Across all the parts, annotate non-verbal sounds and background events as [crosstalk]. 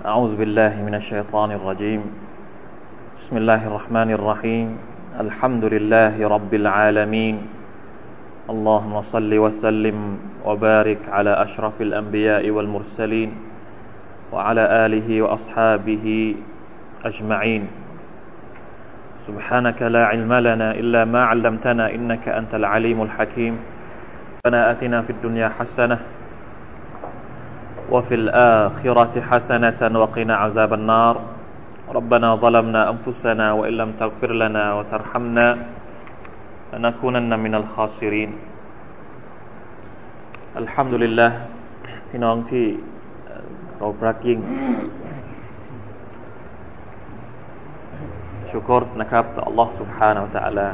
أعوذ بالله من الشيطان الرجيم. بسم الله الرحمن الرحيم. الحمد لله رب العالمين. اللهم صل وسلم وبارك على أشرف الأنبياء والمرسلين وعلى آله وأصحابه أجمعين. سبحانك لا علم لنا إلا ما علمتنا إنك أنت العليم الحكيم. ربنا آتنا في الدنيا حسنة وفي الآخرة حسنة وقنا عذاب النار ربنا ظلمنا أنفسنا وإن لم تغفر لنا وترحمنا لنكونن من الخاسرين الحمد لله พี่น้องที่เรารักยิ่งชุกรนะครับต่อ Allah سبحانه และ تعالى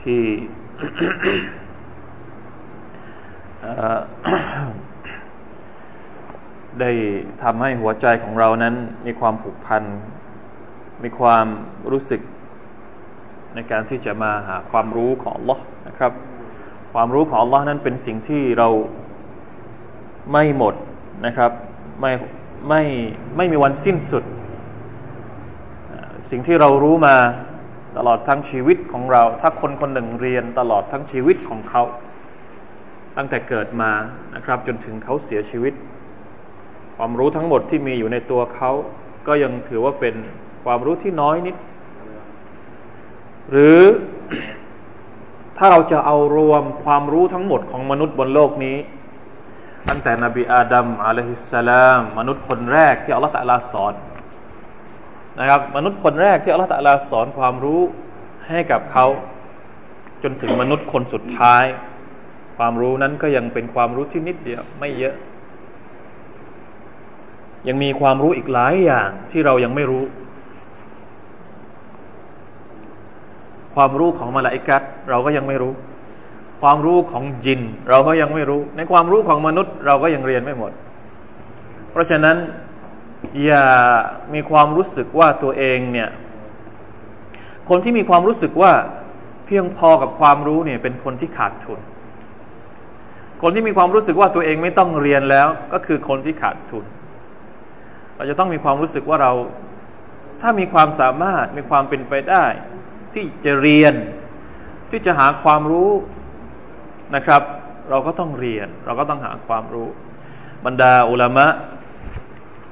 ที่ [clears throat] ได้ทำให้หัวใจของเรานั้นมีความผูกพัน มีความรู้สึกในการที่จะมาหาความรู้ของ Allah นะครับ ความรู้ของ Allah นั้นเป็นสิ่งที่เราไม่หมดนะครับ ไม่ไม่ไม่มีวันสิ้นสุด สิ่งที่เรารู้มาตลอดทั้งชีวิตของเรา ถ้าคนคนหนึ่งเรียนตลอดทั้งชีวิตของเขา ตั้งแต่เกิดมานะครับ จนถึงเขาเสียชีวิต ความรู้ทั้งหมดที่มีอยู่ในตัวเขา ก็ยังถือว่าเป็นความรู้ที่น้อยนิด หรือถ้าเราจะเอารวมความรู้ทั้งหมดของมนุษย์บนโลกนี้ ตั้งแต่นบีอาดัมอะลัยฮิสสลาม มนุษย์คนแรกที่อัลลอฮฺตะลาสอนนะครับ มนุษย์คนแรกที่อัลลอฮฺตะลาสอนความรู้ให้กับเขาจนถึงมนุษย์คนสุดท้าย ความรู้นั้นก็ยังเป็นความรู้ที่นิดเดียวไม่เยอะ ยังมีความรู้อีกหลายอย่างที่เรายังไม่รู้ ความรู้ของมาลาอิกัดเราก็ยังไม่รู้ ความรู้ของจิน เราก็ยังไม่รู้ ในความรู้ของมนุษย์เราก็ยังเรียนไม่หมด เพราะฉะนั้นอย่ามีความรู้สึกว่าตัวเองเนี่ย คนที่มีความรู้สึกว่าเพียงพอกับความรู้เนี่ย เป็นคนที่ขาดทุน คนที่มีความรู้สึกว่าตัวเองไม่ต้องเรียนแล้ว ก็คือคนที่ขาดทุน เราจะต้องมีความรู้สึกว่าเราถ้ามีความสามารถมีความเป็นไปได้ ที่จะเรียน ที่จะหาความรู้นะครับ เราก็ต้องเรียน เราก็ต้องหาความรู้ บรรดาอุลามะ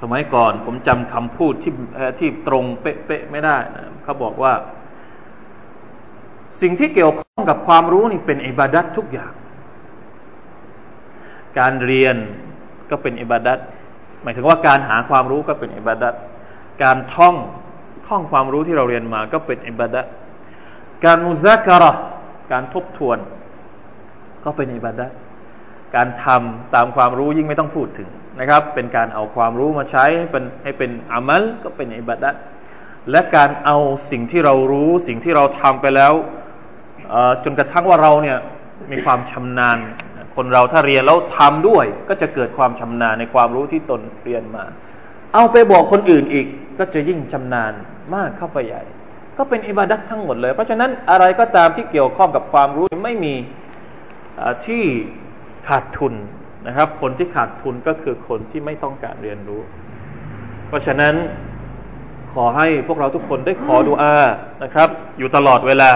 สมัยก่อน ผมจำคำพูดที่ที่ตรงเป๊ะๆไม่ได้นะเขาบอกว่า สิ่งที่เกี่ยวข้องกับความรู้นี่เป็นอิบาดัตทุกอย่าง การเรียนก็เป็นอิบาดัต หมายถึงว่าการหาความรู้ก็เป็นอิบาดัตการท่องท่องความรู้ที่เราเรียนมาก็เป็นอิบาดัตการมุซักระการทบทวน ก็เป็นอิบาดัตการทำตามความรู้ยิ่งไม่ต้องพูดถึงนะครับ เป็นการเอาความรู้มาใช้ให้เป็นให้เป็นอามัลก็เป็นอิบาดัตและการเอาสิ่งที่เรารู้สิ่งที่เราทำไปแล้วจนกระทั่งว่าเราเนี่ยมีความชำนาญ คนเราถ้าเรียนแล้วทำด้วย ก็จะเกิดความชำนาญในความรู้ที่ตนเรียนมา เอาไปบอกคนอื่นอีก ก็จะยิ่งชำนาญมากเข้าไปใหญ่ ก็เป็นอิบาดัตทั้งหมดเลย เพราะฉะนั้นอะไรก็ตามที่เกี่ยวข้องกับความรู้ไม่มีที่ขาดทุนนะครับ คนที่ขาดทุนก็คือคนที่ไม่ต้องการเรียนรู้ เพราะฉะนั้นขอให้พวกเราทุกคนได้ขอดุอานะครับ อยู่ตลอดเวลา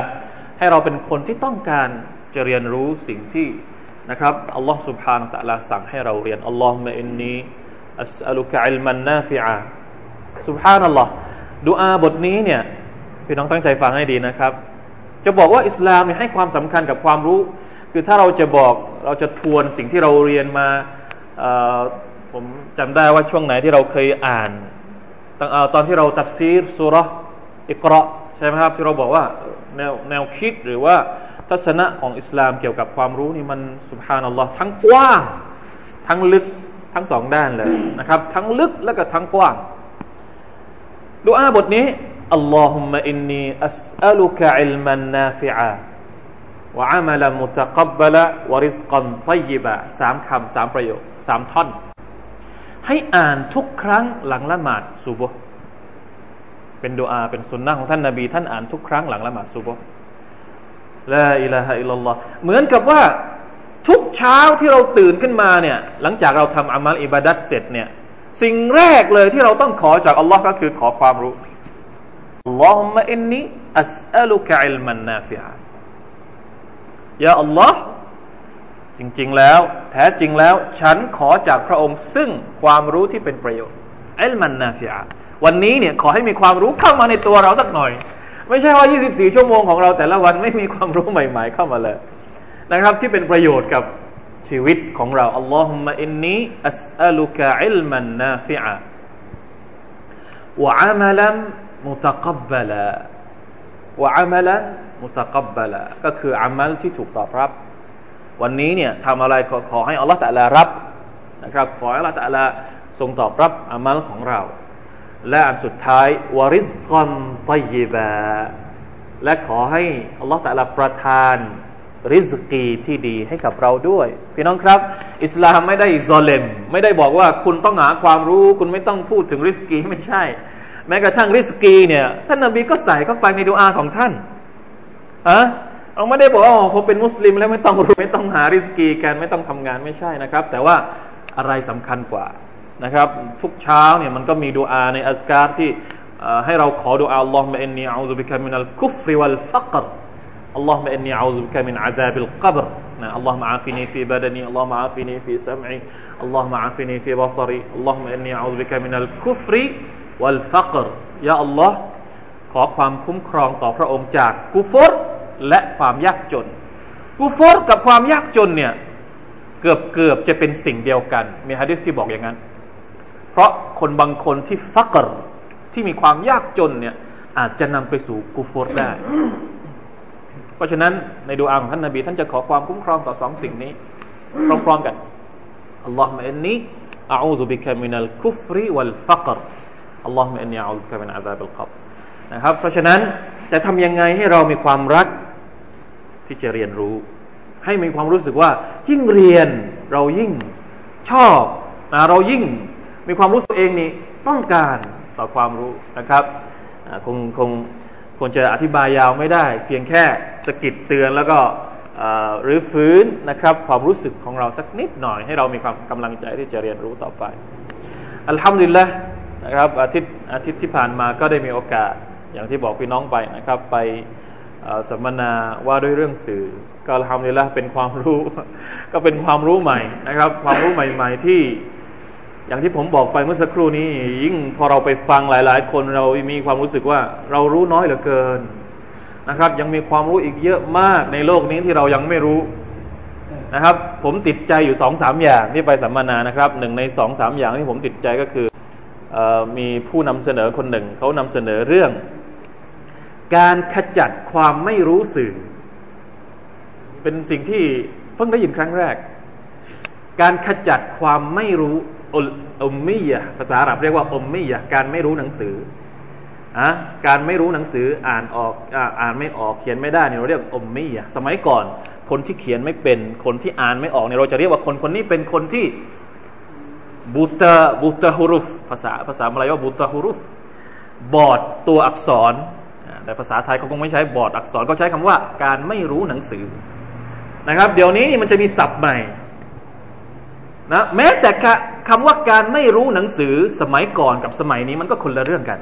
ให้เราเป็นคนที่ต้องการจะเรียนรู้สิ่งที่ นะครับอัลลอฮ์ سبحانه และ تعالى สั่งให้เราเรียนอัลลอฮ์มะอินนีอัสอัลุกะอิลมันนาฟิอา سبحان อัลลอฮ์ดูอาบทนี้เนี่ยพี่น้องตั้งใจฟังให้ดีนะครับ จะบอกว่าอิสลามเนี่ยให้ความสำคัญกับความรู้ คือถ้าเราจะบอกเราจะทวนสิ่งที่เราเรียนมาผมจำได้ว่าช่วงไหนที่เราเคยอ่านตั้งตอนที่เราตัดซีรสุรอิกราใช่ไหมครับที่เราบอกว่าแนวแนวคิดหรือว่า ทัศนะของอิสลามเกี่ยวกับความรู้นี่มันสุภานัลลอฮ์ทั้งกว้าง ทั้งลึกทั้งสองด้านเลยนะครับ ทั้งลึกและก็ทั้งกว้างดูอาบทนี้อัลลอฮุมะอินนีอัสอัลุกะอิลมันนาฟิอะวะอามัลมุตะกับบัละวะริสกันตัยบะสามคำสามประโยคสามท่อน ให้อ่านทุกครั้งหลังละหมาดซุบฮ์เป็นดูอาเป็นสุนนะของท่านนาบี ท่านอ่านทุกครั้งหลังละหมาดซุบฮ์ ลาอิลาฮะอิลลัลลอฮ์เหมือนกับว่าทุกเช้าที่เราตื่นขึ้นมาเนี่ยหลังจากเราทำอามัลอิบาดัตเสร็จเนี่ยสิ่งแรกเลยที่เราต้องขอจากอัลลอฮ์ก็คือขอความรู้อัลลอฮุมะอินนีอัสอัลุกะอิลมันนาฟิอะยาอัลลอฮ์จริงๆแล้ว แท้จริงแล้ว ฉันขอจากพระองค์ซึ่งความรู้ที่เป็นประโยชน์อิลมันนาฟิอะวันนี้เนี่ยขอให้มีความรู้เข้ามาในตัวเราสักหน่อย ไม่ใช่ว่า 24 ชั่วโมงของเราแต่ละวันไม่มีความรู้ใหม่ ๆ เข้ามาเลยนะครับ ที่เป็นประโยชน์กับชีวิตของเราอัลลอฮุมะอินนีอัสอัลุกะอิลมันนาฟิอะวะอามัลันมุตะกับบลาวะอามัลันมุตะกับบลาก็คืออามัลที่ถูกตอบรับ วันนี้เนี่ยทำอะไรขอขอให้อัลลอฮฺตะลารับนะครับ ขอให้อัลลอฮฺตะลาทรงตอบรับอามัลของเรา และอันสุดท้ายวาริสกอนตยิบะและขอให้อัลลอฮฺตะลาประทานริสกีที่ดีให้กับเราด้วย พี่น้องครับ อิสลามไม่ได้ซอเลมไม่ได้บอกว่าคุณต้องหาความรู้ คุณไม่ต้องพูดถึงริสกีไม่ใช่ แม้กระทั่งริสกีเนี่ยท่านนบีก็ใส่เข้าไปในดูอาของท่านอะเราไม่ได้บอกว่าผมเป็นมุสลิมแล้วไม่ต้องรู้ไม่ต้องหาริสกีกันไม่ต้องทำงานไม่ใช่นะครับ แต่ว่าอะไรสำคัญกว่า นะครับ ทุกเช้าเนี่ยมันก็มีดูอาในอัสการที่ให้เราขอดูอาاللهم إني أعوذ بك من الكفر والفقر اللهم إني أعوذ بك من عذاب القبر นะ اللهم عافني في بدني اللهم عافني في سمعي اللهم عافني في بصري اللهم إني أعوذ بك من الكفر والفقر ยาอัลลอฮ์ขอความคุ้มครองต่อพระองค์จาก كفر และความยากจน كفر กับความยากจนเนี่ยเกือบเกือบจะเป็นสิ่งเดียวกัน มีฮะดิษที่บอกอย่างนั้น เพราะคนบางคนที่ฟักรที่มีความยากจนเนี่ยอาจจะนำไปสู่กุฟรได้ เพราะฉะนั้นในดูอาของท่านนาบีท่านจะขอความคุ้มครองต่อสองสิ่งนี้ พร้อมๆกันอัลลอฮฺมะอินนีอาอูซุบิกะมินัลคุฟรีวัลฟักรอัลลอฮฺมะอินนีอาอูซุบิกะมินอาซาบิลกับนะครับ เพราะฉะนั้นจะทำยังไงให้เรามีความรักที่จะเรียนรู้ ให้มีความรู้สึกว่ายิ่งเรียนเรายิ่งชอบเรายิ่ง มีความรู้สึกเองนี่ต้องการต่อความรู้นะครับคงคงคงจะอธิบายยาวไม่ได้ เพียงแค่สกิดเตือนแล้วก็หรือฟื้นนะครับความรู้สึกของเราสักนิดหน่อย ให้เรามีความกำลังใจที่จะเรียนรู้ต่อไป อัลฮัมดุลิลละนะครับอาทิตย์อาทิตย์ที่ผ่านมาก็ได้มีโอกาสอย่างที่บอกพี่น้องไปนะครับ ไปสัมมนาว่าด้วยเรื่องสื่อ ก็ทำนี่ละเป็นความรู้ ก็เป็นความรู้ใหม่นะครับ ความรู้ใหม่ ๆ ที่ อย่างที่ผมบอกไปเมื่อสักครู่นี้ ยิ่งพอเราไปฟังหลาย ๆ คนเรามีความรู้สึกว่าเรารู้น้อยเหลือเกินนะครับ ยังมีความรู้อีกเยอะมากในโลกนี้ที่เรายังไม่รู้นะครับ ผมติดใจอยู่สองสามอย่างที่ไปสัมมนานะครับหนึ่งในสองสามอย่างที่ผมติดใจก็คืออมีผู้นำเสนอคนหนึ่งเขานำเสนอเรื่อง การขจัดความไม่รู้สื่อ เป็นสิ่งที่เพิ่งได้ยินครั้งแรก การขจัดความไม่รู้ อุมมียะภาษาอาหรับเรียกว่าอุมมียะการไม่รู้หนังสืออะการไม่รู้หนังสืออ่านออกอ่านไม่ออกเขียนไม่ได้เนี่ยเราเรียกอุมมียะสมัยก่อน คนที่เขียนไม่เป็นคนที่อ่านไม่ออกเนี่ยเราจะเรียกว่าคนคนนี้เป็นคนที่บูตาบูตาฮุรุฟภาษาภาษามาลายว่าบูตาฮุรุฟบอดตัวอักษรแต่ภาษาไทยเขาคงไม่ใช้บอดอักษรก็ใช้คำว่าการไม่รู้หนังสือนะครับ เดี๋ยวนี้มันจะมีศัพท์ใหม่นะแม้แต่ คำว่าการไม่รู้หนังสือสมัยก่อนกับสมัยนี้มันก็คนละเรื่องกัน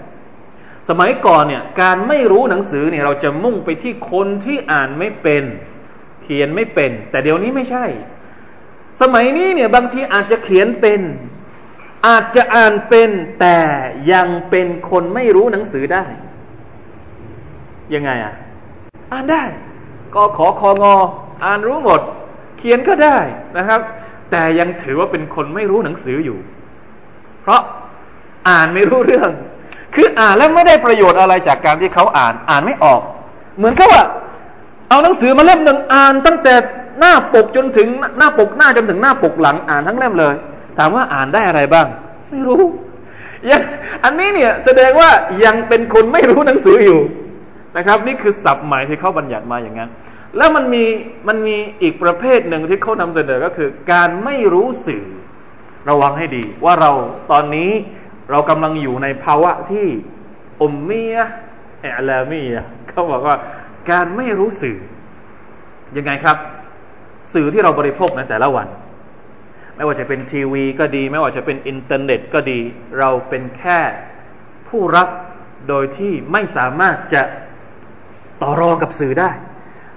สมัยก่อนเนี่ยการไม่รู้หนังสือเนี่ยเราจะมุ่งไปที่คนที่อ่านไม่เป็น เขียนไม่เป็น แต่เดี๋ยวนี้ไม่ใช่ สมัยนี้เนี่ยบางทีอาจจะเขียนเป็น อาจจะอ่านเป็นแต่ยังเป็นคนไม่รู้หนังสือได้ ยังไงอะอ่านได้ ก็ขอคองออ่านรู้หมด เขียนก็ได้นะครับ แต่ยังถือว่าเป็นคนไม่รู้หนังสืออยู่ เพราะอ่านไม่รู้เรื่อง คืออ่านแล้วไม่ได้ประโยชน์อะไรจากการที่เขาอ่าน อ่านไม่ออก เหมือนกับว่า เอาหนังสือมาเล่มหนึ่งอ่าน ตั้งแต่หน้าปกจนถึงหน้าปกหน้าจนถึงหน้าปกหลังอ่านทั้งเล่มเลย ถามว่าอ่านได้อะไรบ้าง ไม่รู้ยังอันนี้เนี่ยแสดงว่ายังเป็นคนไม่รู้หนังสืออยู่นะครับ นี่คือศัพท์ใหม่ที่เขาบัญญัติมาอย่างนั้น แล้วมันมีมันมีอีกประเภทหนึ่งที่เขานำเสนอก็คือ การไม่รู้สื่อระวังให้ดี ว่าเราตอนนี้เรากำลังอยู่ในภาวะที่อมเมียแอลามีเขาบอกว่าการไม่รู้สื่อยังไงครับ สื่อที่เราบริโภคในแต่ละวัน ไม่ว่าจะเป็นทีวีก็ดี ไม่ว่าจะเป็นอินเทอร์เน็ตก็ดี เราเป็นแค่ผู้รับโดยที่ไม่สามารถจะต่อรองกับสื่อได้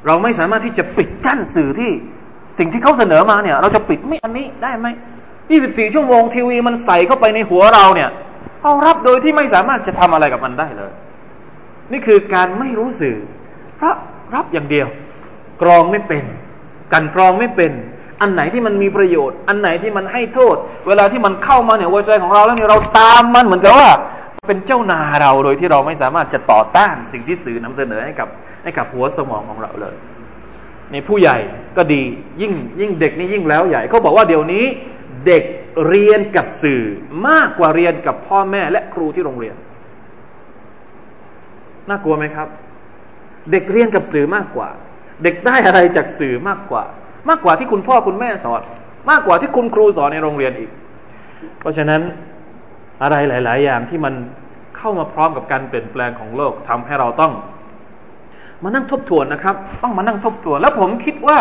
เราไม่สามารถที่จะปิดกั้นสื่อที่สิ่งที่เขาเสนอมาเนี่ย เราจะปิดไม่อันนี้ได้ไหม 24 ชั่วโมงทีวีมันใส่เข้าไปในหัวเราเนี่ยเรารับโดยที่ไม่สามารถจะทำอะไรกับมันได้เลย นี่คือการไม่รู้สื่อราะรับอย่างเดียว กรองไม่เป็น กันกรองไม่เป็น อันไหนที่มันมีประโยชน์ อันไหนที่มันให้โทษ เวลาที่มันเข้ามาเนี่ยหัวใจของเราแล้วเนี่ยเราตามมันเหมือนกับว่า เป็นเจ้านาเราโดยที่เราไม่สามารถจะต่อต้านสิ่งที่สื่อนำเสนอให้กับ ให้กับหัวสมองของเราเลย ในผู้ใหญ่ก็ดียิ่งยิ่งเด็กนี่ยิ่งแล้วใหญ่เขาบอกว่าเดี๋ยวนี้เด็กเรียนกับสื่อมากกว่าเรียนกับพ่อแม่และครูที่โรงเรียน น่ากลัวไหมครับ เด็กเรียนกับสื่อมากกว่า เด็กได้อะไรจากสื่อมากกว่า มากกว่าที่คุณพ่อคุณแม่สอน มากกว่าที่คุณครูสอนในโรงเรียนอีก เพราะฉะนั้นอะไรหลาย ๆ อย่างที่มันเข้ามาพร้อมกับการเปลี่ยนแปลงของโลกทำให้เราต้อง มานั่งทบทวนนะครับ ต้องมานั่งทบทวน แล้วผมคิดว่า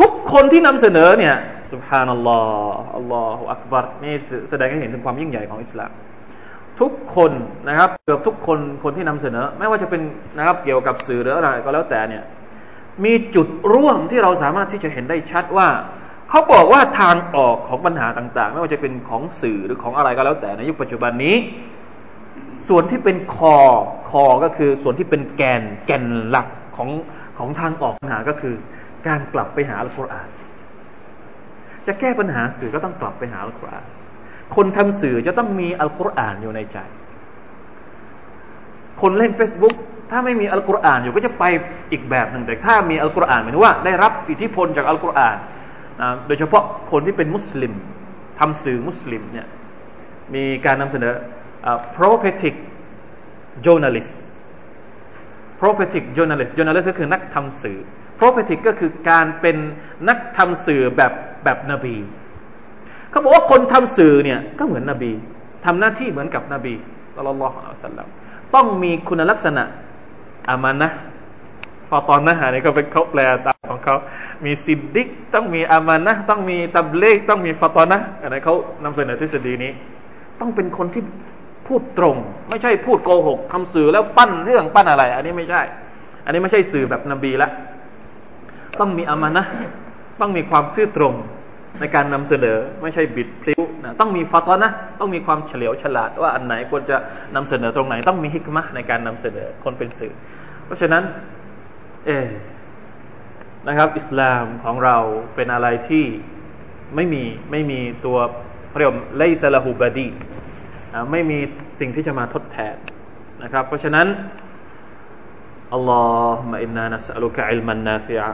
ทุกคนที่นำเสนอเนี่ยสุบฮานัลลอฮ์อัลลอฮฺอักบัรนี่แสดงให้เห็นถึงความยิ่งใหญ่ของอิสลามทุกคนนะครับเกือบทุกคนคนที่นำเสนอ ไม่ว่าจะเป็นนะครับเกี่ยวกับสื่อหรืออะไรก็แล้วแต่เนี่ยมีจุดร่วมที่เราสามารถที่จะเห็นได้ชัดว่า เขาบอกว่าทางออกของปัญหาต่าง ๆ ไม่ว่าจะเป็นของสื่อหรือของอะไรก็แล้วแต่ในยุคปัจจุบันนี้ ส่วนที่เป็นคอคอก็คือส่วนที่เป็นแกนแกนหลักของของทางออกปัญหาก็คือ การกลับไปหาอัลกุรอานจะแก้ปัญหาสื่อก็ต้องกลับไปหาอัลกุรอานคนทำสื่อจะต้องมีอัลกุรอานอยู่ในใจ คนเล่น Facebook ถ้าไม่มีอัลกุรอานอยู่ก็จะไปอีกแบบหนึ่งแต่ถ้ามีอัลกุรอานหมายถึงว่าได้รับอิทธิพลจากอัลกุรอานนะโดยเฉพาะคนที่เป็นมุสลิมทำสื่อมุสลิมเนี่ยมีการนำเสนอ prophetic journalist prophetic journalist journalist ก็คือนักทำสื่อ prophetic ก็คือการเป็นนักทำสื่อแบบแบบนบีเขาบอกว่าคนทำสื่อเนี่ยก็เหมือนนบีทำหน้าที่เหมือนกับนบีอัลลอฮฺอัลสัลลัมต้องมีคุณลักษณะอามานะฟาตอนนะฮะนี่ก็เป็นเขาแปลตามของเขามีซิดดิกต้องมีอามานะต้องมีตับเลกต้องมีฟาตอนนะอันนี้เขานำเสนอทฤษฎีนี้ ต้องเป็นคนที่ พูดตรง ไม่ใช่พูดโกหกทำสื่อแล้วปั้นเรื่องปั้นอะไร อันนี้ไม่ใช่ อันนี้ไม่ใช่สื่อแบบนบีละต้องมีอามานะต้องมีความซื่อตรงในการนำเสนอไม่ใช่บิดพลิ้วนะต้องมีฟัตนะต้องมีความเฉลียวฉลาด ว่าอันไหนควรจะนำเสนอตรงไหน ต้องมีฮิกมะในการนำเสนอคนเป็นสื่อ เพราะฉะนั้น เอนะครับ อิสลามของเราเป็นอะไรที่ไม่มีไม่มีตัวเรียกไลซาลาฮูบดี ไม่มีสิ่งที่จะมาทดแทนนะครับ เพราะฉะนั้นอัลลอฮฺมะอินนานัสอัลุกะอิลมันนาฟิอา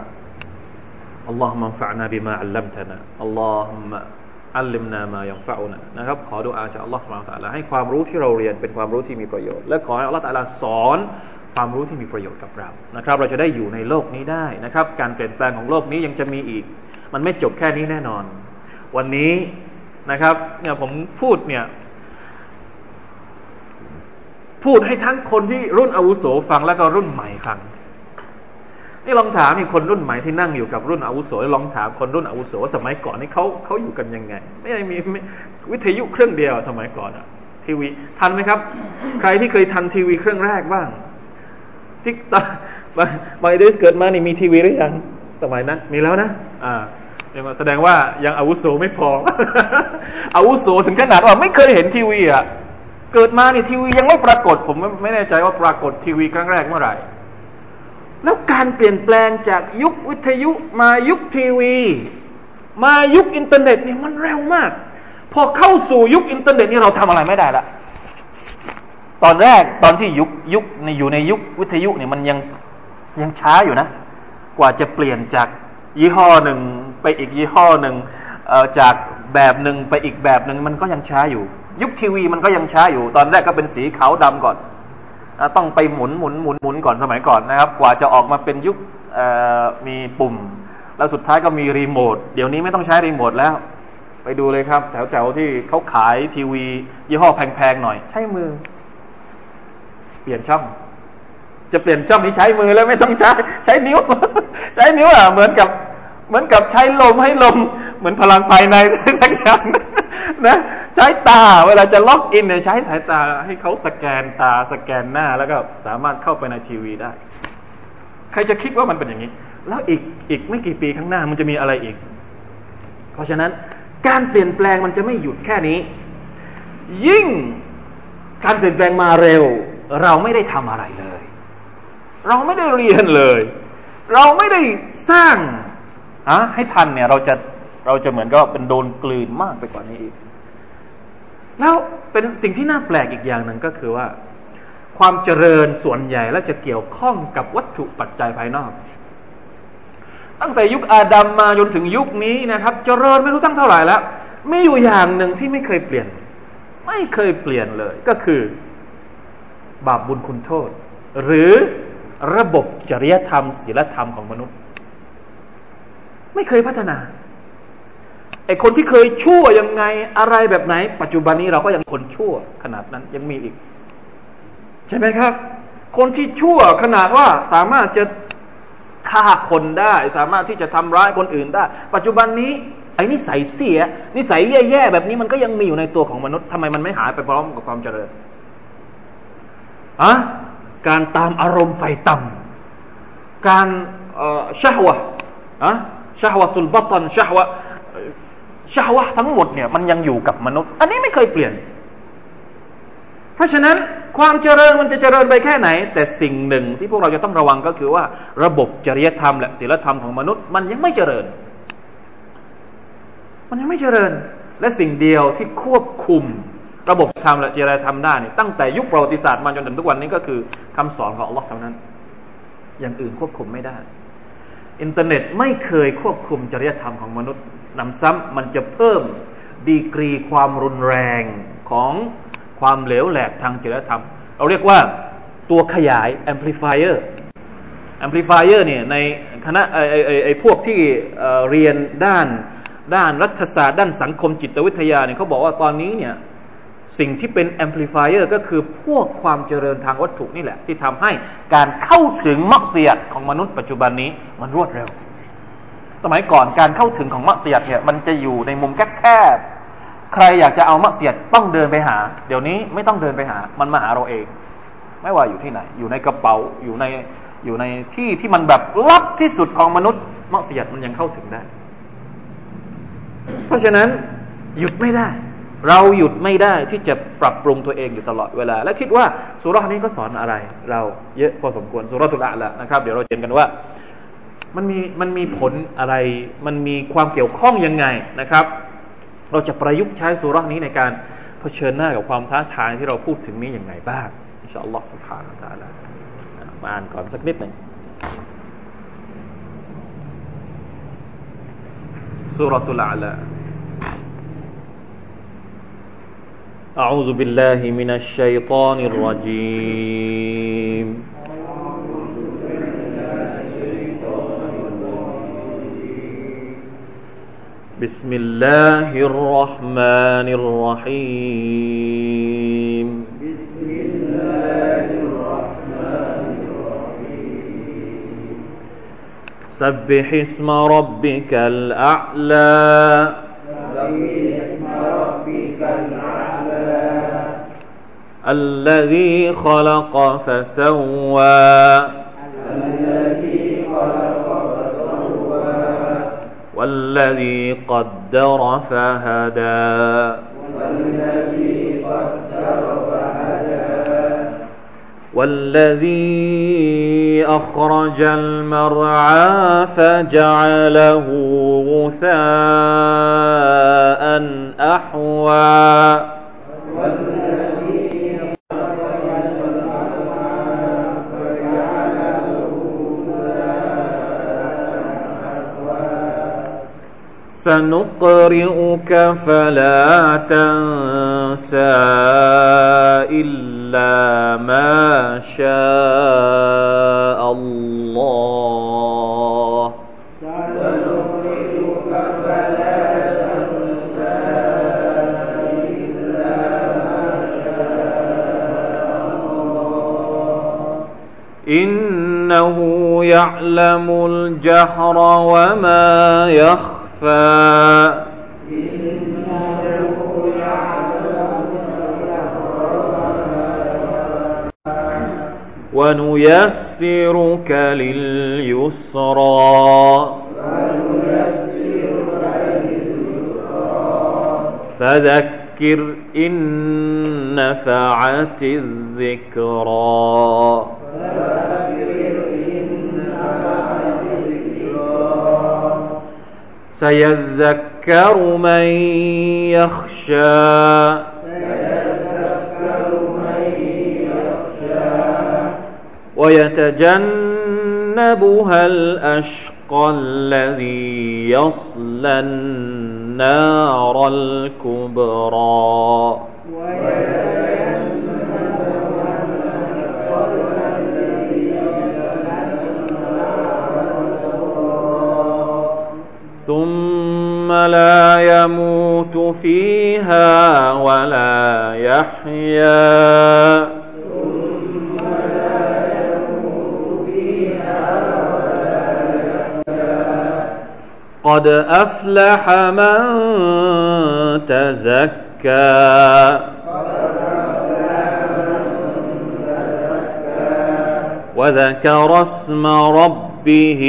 อัลลอฮฺมันฟะนาบิมาอัลลัมตนะอัลลอฮฺมะอัลลิมนามายังฟะอุนะนะครับ ขอดูอาจากอัลลอฮฺสุบานะให้ความรู้ที่เราเรียนเป็นความรู้ที่มีประโยชน์ และขอให้อัลลอฮฺตะลาสอนความรู้ที่มีประโยชน์กับเรานะครับ เราจะได้อยู่ในโลกนี้ได้นะครับ การเปลี่ยนแปลงของโลกนี้ยังจะมีอีก มันไม่จบแค่นี้แน่นอน วันนี้นะครับเนี่ยผมพูดเนี่ย พูดให้ทั้งคนที่รุ่นอาวุโสฟังแล้วก็รุ่นใหม่ฟังนี่ลองถามมีคนรุ่นใหม่ที่นั่งอยู่กับรุ่นอาวุโสลองถามคนรุ่นอาวุโสสมัยก่อนนี่เขาเขาอยู่กันยังไง ไม่ได้มีวิทยุเครื่องเดียวสมัยก่อนอะทีวีทันไหมครับ ใครที่เคยทันทีวีเครื่องแรกบ้างที่ตอนบังเดสเกิดมานี่มีทีวีหรือยังสมัยนั้นมีแล้วนะ อ่าแสดงว่ายังอาวุโสไม่พอ อาวุโสถึงขนาดว่าไม่เคยเห็นทีวีอะ เกิดมาเนี่ยทีวียังไม่ปรากฏ ผมไม่แน่ใจว่าปรากฏทีวีครั้งแรกเมื่อไหร่ แล้วการเปลี่ยนแปลงจากยุควิทยุมายุคทีวี มายุคอินเทอร์เน็ตเนี่ยมันเร็วมาก พอเข้าสู่ยุคอินเทอร์เน็ตนี่เราทำอะไรไม่ได้ละตอนแรกตอนที่ยุคยุคในอยู่ในยุควิทยุเนี่ยมันยังยังช้าอยู่นะ กว่าจะเปลี่ยนจากยี่ห้อหนึ่งไปอีกยี่ห้อหนึ่งจากแบบหนึ่งไปอีกแบบหนึ่งมันก็ยังช้าอยู่ ยุคทีวีมันก็ยังช้าอยู่ ตอนแรกก็เป็นสีขาวดำก่อน ต้องไปหมุนหมุนหมุนหมุนก่อนสมัยก่อนนะครับ กว่าจะออกมาเป็นยุคมีปุ่ม แล้วสุดท้ายก็มีรีโมท เดี๋ยวนี้ไม่ต้องใช้รีโมทแล้ว ไปดูเลยครับ แถวๆที่เขาขายทีวี ยี่ห้อแพงๆหน่อย ใช้มือ เปลี่ยนช่องจะเปลี่ยนช่องนี้ใช้มือแล้วไม่ต้องใช้ ใช้นิ้ว ใช้นิ้วอะเหมือนกับ เหมือนกับใช้ลมให้ลม เหมือนพลังภายในสักอย่างนะ ใช้ตาเวลาจะล็อกอินเนี่ยใช้สายตาให้เขาสแกนตาสแกนหน้าแล้วก็สามารถเข้าไปในทีวีได้ ใครจะคิดว่ามันเป็นอย่างนี้ แล้วอีกอีกไม่กี่ปีข้างหน้ามันจะมีอะไรอีก เพราะฉะนั้นการเปลี่ยนแปลงมันจะไม่หยุดแค่นี้ ยิ่งการเปลี่ยนแปลงมาเร็ว เราไม่ได้ทำอะไรเลย เราไม่ได้เรียนเลย เราไม่ได้สร้างอะให้ทันเนี่ยเราจะ เราจะเหมือนกับเป็นโดนกลืนมากไปกว่านี้อีก แล้วเป็นสิ่งที่น่าแปลกอีกอย่างหนึ่งก็คือว่า ความเจริญส่วนใหญ่แล้วจะเกี่ยวข้องกับวัตถุปัจจัยภายนอก ตั้งแต่ยุคอาดัมมาจนถึงยุคนี้นะครับ เจริญไม่รู้ตั้งเท่าไหร่แล้วมีอยู่อย่างหนึ่งที่ไม่เคยเปลี่ยน ไม่เคยเปลี่ยนเลย ก็คือบาปบุญคุณโทษ หรือระบบจริยธรรมศีลธรรมของมนุษย์ ไม่เคยพัฒนา ไอคนที่เคยชั่วยังไงอะไรแบบไหน ปัจจุบันนี้เราก็ยังคนชั่วขนาดนั้นยังมีอีก ใช่ไหมครับ คนที่ชั่วขนาดว่าสามารถจะฆ่าคนได้ สามารถที่จะทำร้ายคนอื่นได้ ปัจจุบันนี้ ไอ้นิสัยเสีย นิสัยแย่ๆแบบนี้มันก็ยังมีอยู่ในตัวของมนุษย์ทำไมมันไม่หายไปพร้อมกับความเจริญอะการตามอารมณ์ไฟต่ำการชาฮวะอะชาฮวะตุลบัตันชาฮวะ ชาวะทั้งหมดเนี่ยมันยังอยู่กับมนุษย์ อันนี้ไม่เคยเปลี่ยน เพราะฉะนั้นความเจริญมันจะเจริญไปแค่ไหน แต่สิ่งหนึ่งที่พวกเราจะต้องระวังก็คือว่าระบบจริยธรรมและศีลธรรมของมนุษย์ มันยังไม่เจริญ มันยังไม่เจริญ และสิ่งเดียวที่ควบคุมระบบธรรมและจริยธรรมได้นี่ตั้งแต่ยุคประวัติศาสตร์มาจนถึงทุกวันนี้ก็คือคำสอนของอัลลอฮ์เท่านั้น อย่างอื่นควบคุมไม่ได้ อินเทอร์เน็ตไม่เคยควบคุมจริยธรรมของมนุษย์ นำซ้ำมันจะเพิ่มดีกรีความรุนแรงของความเหลวแหลกทางจริยธรรม เราเรียกว่าตัวขยาย amplifier amplifier เนี่ยในคณะไอไอไอพวกที่เรียนด้านด้านรัฐศาสตร์ด้านสังคมจิตวิทยาเนี่ยเขาบอกว่าตอนนี้เนี่ยสิ่งที่เป็น amplifier ก็คือพวกความเจริญทางวัตถุนี่แหละ ที่ทำให้การเข้าถึงมักเสียดของมนุษย์ปัจจุบันนี้มันรวดเร็ว สมัยก่อนการเข้าถึงของมัสยิดเนี่ยมันจะอยู่ในมุมแคบๆ ใครอยากจะเอามัสยิดต้องเดินไปหา เดี๋ยวนี้ไม่ต้องเดินไปหา มันมาหาเราเอง ไม่ว่าอยู่ที่ไหน อยู่ในกระเป๋า อยู่ใน อยู่ในที่ที่มันแบบลับที่สุดของมนุษย์มัสยิดมันยังเข้าถึงได้ เพราะฉะนั้นหยุดไม่ได้ เราหยุดไม่ได้ที่จะปรับปรุงตัวเองอยู่ตลอดเวลา และคิดว่าสุรานี้ก็สอนอะไร เราเยอะพอสมควรสุราตุละละนะครับ เดี๋ยวเราเจนกันว่า มันมีมันมีผลอะไร มันมีความเกี่ยวข้องยังไงนะครับ เราจะประยุกต์ใช้สุรานี้ในการเผชิญหน้ากับความท้าทายที่เราพูดถึงนี้อย่างไรบ้างอินชาอัลลอฮฺสุบฮานาตาลามาอ่านก่อนสักนิดหนึ่งสุรตุลอาลา أعوذ بالله من الشيطان الرجيم بسم الله الرحمن الرحيم. بسم الله الرحمن الرحيم سبح اسم ربك الأعلى سبح اسم ربك الأعلى. الذي خلق فسوى. والذي قدر فهدى. والذي قدر فهدى والذي أخرج المرعى فجعله غثاء أحوى. سنقرئك فلا تنسى إلا ما شاء الله. سنقرئك فلا تنسى إلا ما شاء الله إنه يعلم الجهر وما يخفى ونيسرك لليسرى. فذكر إن نفعت الذكرى. سيذكر من يخشى ويتجنبها الأشقى الذي يصلى النار الكبرى ثم لا يموت فيها ولا يحيا. قد أفلح من تزكى. وذكر اسم ربه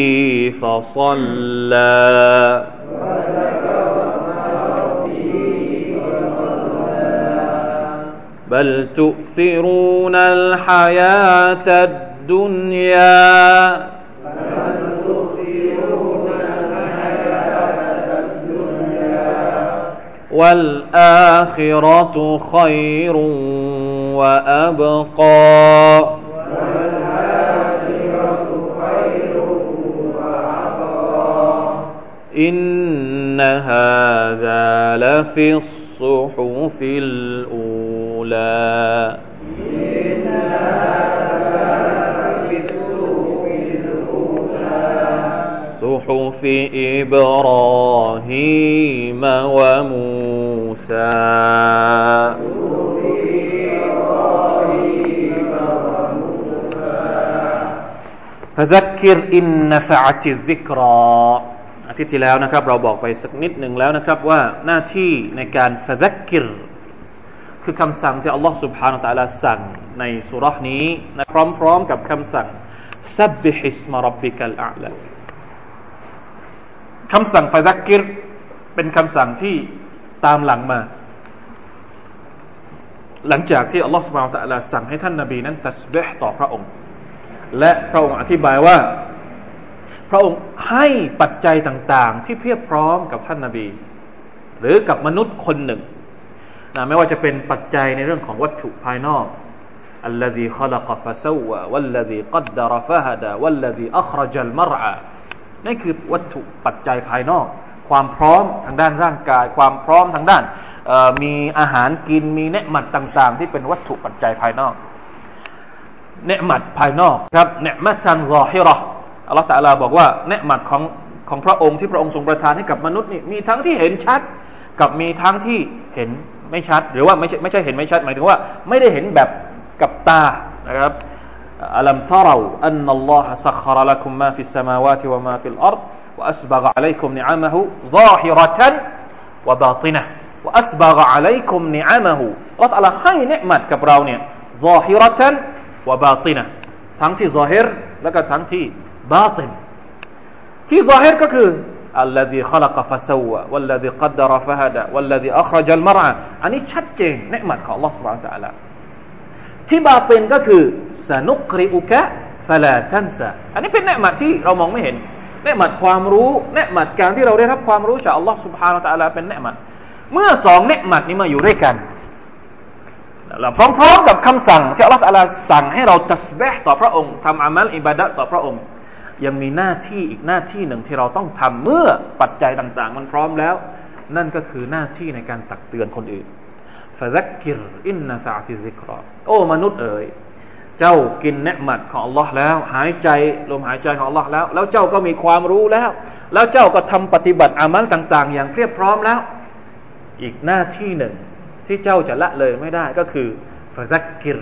فصلى. بل تؤثرون الحياة الدنيا والآخرة خير وأبقى إن هذا لفي الصحف الأولى صحف إبراهيم وموسى فذكر إن نفعت الذكرى อาทิตย์ที่แล้วนะครับ เราบอกไปสักนิดหนึ่งแล้วนะครับ ว่าหน้าที่ในการฟะซักกิร คือคำสั่งที่อัลลอฮ์ سبحانه และ تعالى สั่งในสุรานี้นะพร้อมๆกับคำสั่งซับบิฮิสมารับบิกัลอาลาคำสั่งฟาซักกิรเป็นคำสั่งที่ตามหลังมา หลังจากที่อัลลอฮฺสุบานตะลาสั่งให้ท่านนาบีนั้นตัสเบห์ต่อพระองค์ และพระองค์อธิบายว่า พระองค์ให้ปัจจัยต่าง ๆ ที่เพียบพร้อมกับท่านนาบี หรือกับมนุษย์คนหนึ่ง นะไม่ว่าจะเป็นปัจจัยในเรื่องของวัตถุภายนอก الذي خلق فسوى والذي قدر فهدى والذي أخرج المرعى นั่นคือวัตถุปัจจัยภายนอก ความพร้อมทางด้านร่างกาย ความพร้อมทางด้านมีอาหารกินมีเนืหมัดต่าง ๆ ที่เป็นวัตถุปัจจัยภายนอกเนืหมัดภายนอกครับเนืหมัดทันรอฮิรออัลลอฮฺตะลาบอกว่าเนืหมัดของของพระองค์ที่พระองค์ทรงประทานให้กับมนุษย์นี่มีทั้งที่เห็นชัด กับมีทั้งที่เห็น ไม่ชัด หรือว่าไม่ใช่ไม่ใช่เห็นไม่ชัด หมายถึงว่าไม่ได้เห็นแบบกับตานะครับ ألم تروا أن الله سخر لكم ما في السماوات وما في الأرض وأسبغ عليكم نعمه ظاهرة وباطنة وأسبغ عليكم نعمه อัลลอฮฺให้ نعمة กับเราเนี่ย ظاهرة وباطنة ทั้งที่ ظاهر และก็ทั้งที่ باطنที่ซาฮิรก็คือ الذي خلق فسوى والذي قدر فهدى والذي أخرج المرعى อันนี้ชัดเจนเนืมัดของ Allah سبحانه และ تعالى ที่บาตินก็คือสนุกริอุกะฟลาทันซาอันนี้เป็นเนืมัดที่เรามองไม่เห็นเนืมัดความรู้เนืมัดการที่เราได้รับความรู้จากอัลลอฮ์ سبحانه และ تعالى เป็นเนืมัดเมื่อสองเนืมัดนี้มาอยู่ด้วยกันเราพร้อมๆกับคำสั่งที่อัลลอฮ์ตะลาสั่งให้เราตัสบห์ต่อพระองค์ทำอามัลอิบาดะต่อพระองค์ ยังมีหน้าที่อีกหน้าที่หนึ่งที่เราต้องทำเมื่อปัจจัยต่าง ๆ มันพร้อมแล้ว นั่นก็คือหน้าที่ในการตักเตือนคนอื่นฟะซักกิรอินนาฟะติซิกรอโอ้มนุษย์เอ๋ยเจ้ากินเนืมัดของ Allah แล้ว หายใจลมหายใจของ Allah แล้ว แล้วเจ้าก็มีความรู้แล้ว แล้วเจ้าก็ทำปฏิบัติอามัลต่าง ๆ อย่างเพียบพร้อมแล้ว อีกหน้าที่หนึ่งที่เจ้าจะละเลยไม่ได้ก็คือฟาซักกิร